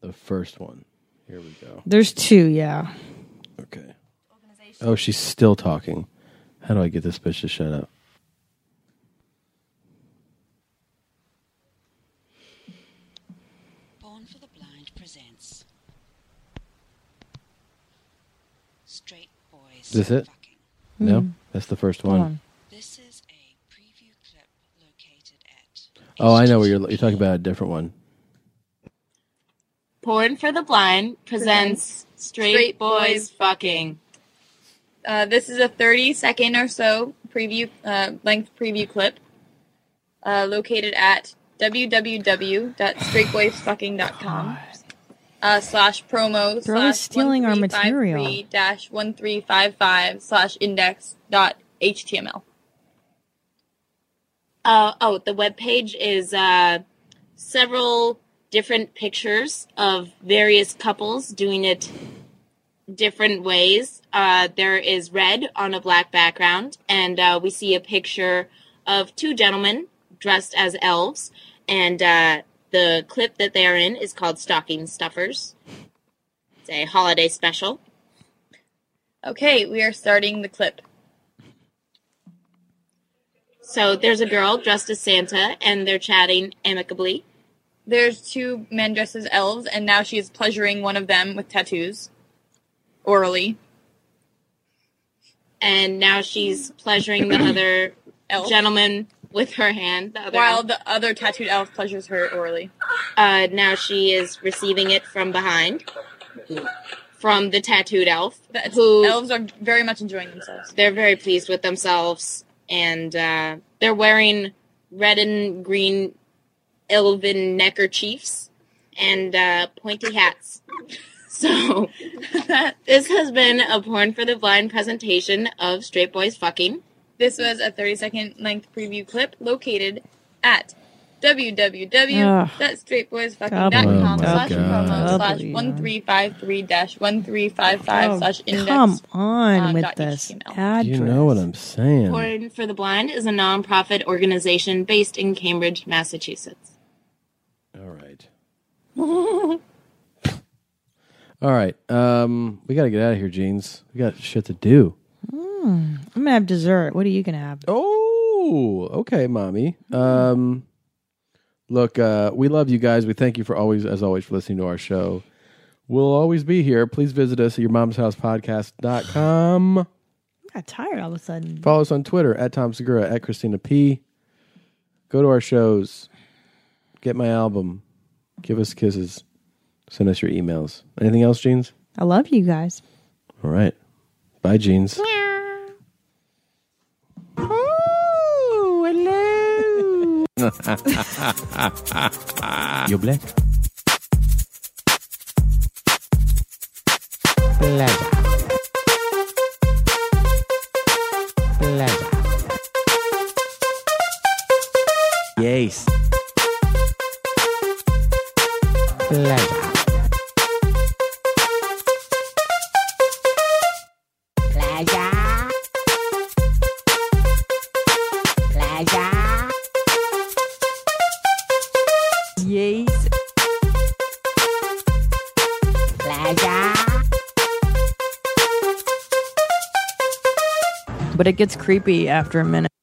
C: The first one. Here we go.
B: There's two, yeah.
C: Okay. Oh, she's still talking. How do I get this bitch to shut up?
V: Porn for the Blind presents Straight Boys.
C: Is this it? No,
B: Hmm.
C: that's the first
B: Hold
C: one.
B: on.
V: This is a preview clip located at
C: Oh, I know where you're. You're talking about a different one.
W: Porn for the Blind presents Straight,
X: Straight
W: Boys
X: Boys
W: Fucking.
X: Uh, this is a 30 second or so preview uh, length preview clip uh, located at www.straightboysfucking.com uh, slash promo
B: always
X: slash
B: stealing our material.
X: dash 1355 slash index dot html.
W: Uh, oh, the webpage is uh, several different pictures of various couples doing it different ways. Uh, there is red on a black background, and uh, we see a picture of two gentlemen dressed as elves, and uh, the clip that they are in is called Stocking Stuffers. It's a holiday special.
X: Okay, we are starting the clip.
W: So there's a girl dressed as Santa, and they're chatting amicably.
X: There's two men dressed as elves, and now she is pleasuring one of them with tattoos. Orally.
W: And now she's pleasuring the other
X: Elf.
W: gentleman with her hand. The other
X: While
W: elf.
X: the other tattooed elf pleasures her orally.
W: Uh, now she is receiving it from behind, from the tattooed elf,
X: That's-
W: who
X: elves are very much enjoying themselves.
W: they're very pleased with themselves, and uh, they're wearing red and green elven neckerchiefs and uh, pointy hats. So this has been a porn for the blind presentation of straight boys fucking.
X: This was a 30 second length preview clip located at
B: Ugh.
X: www.straightboysfucking.com
B: Oh
X: slash
B: my
X: promo
B: God.
X: slash 1353 dash 1355
B: Oh,
X: slash index.
B: come on
X: uh,
B: with this
X: HTML.
B: address.
C: You know what I'm saying?
W: Porn for the Blind is a non-profit organization based in Cambridge, Massachusetts.
C: All right. All right. Um, we got to get out of here, Jeans. We got shit to do.
B: Hmm. I'm gonna have dessert. What are you gonna have?
C: Oh, okay, mommy. Um, look, uh, we love you guys. We thank you for always, as always, for listening to our show. We'll always be here. Please visit us at your mom's house podcast.com.
B: I got tired all of a sudden.
C: Follow us on Twitter at Tom Segura, at Christina P. Go to our shows. Get my album. Give us kisses. Send us your emails. Anything else, Jeans?
B: I love you guys.
C: All right. Bye, Jeans.
B: Oh, hello.
C: Yo, Black.
Y: Playa. Playa.
C: Yes.
Y: Playa.
B: But it gets creepy after a minute.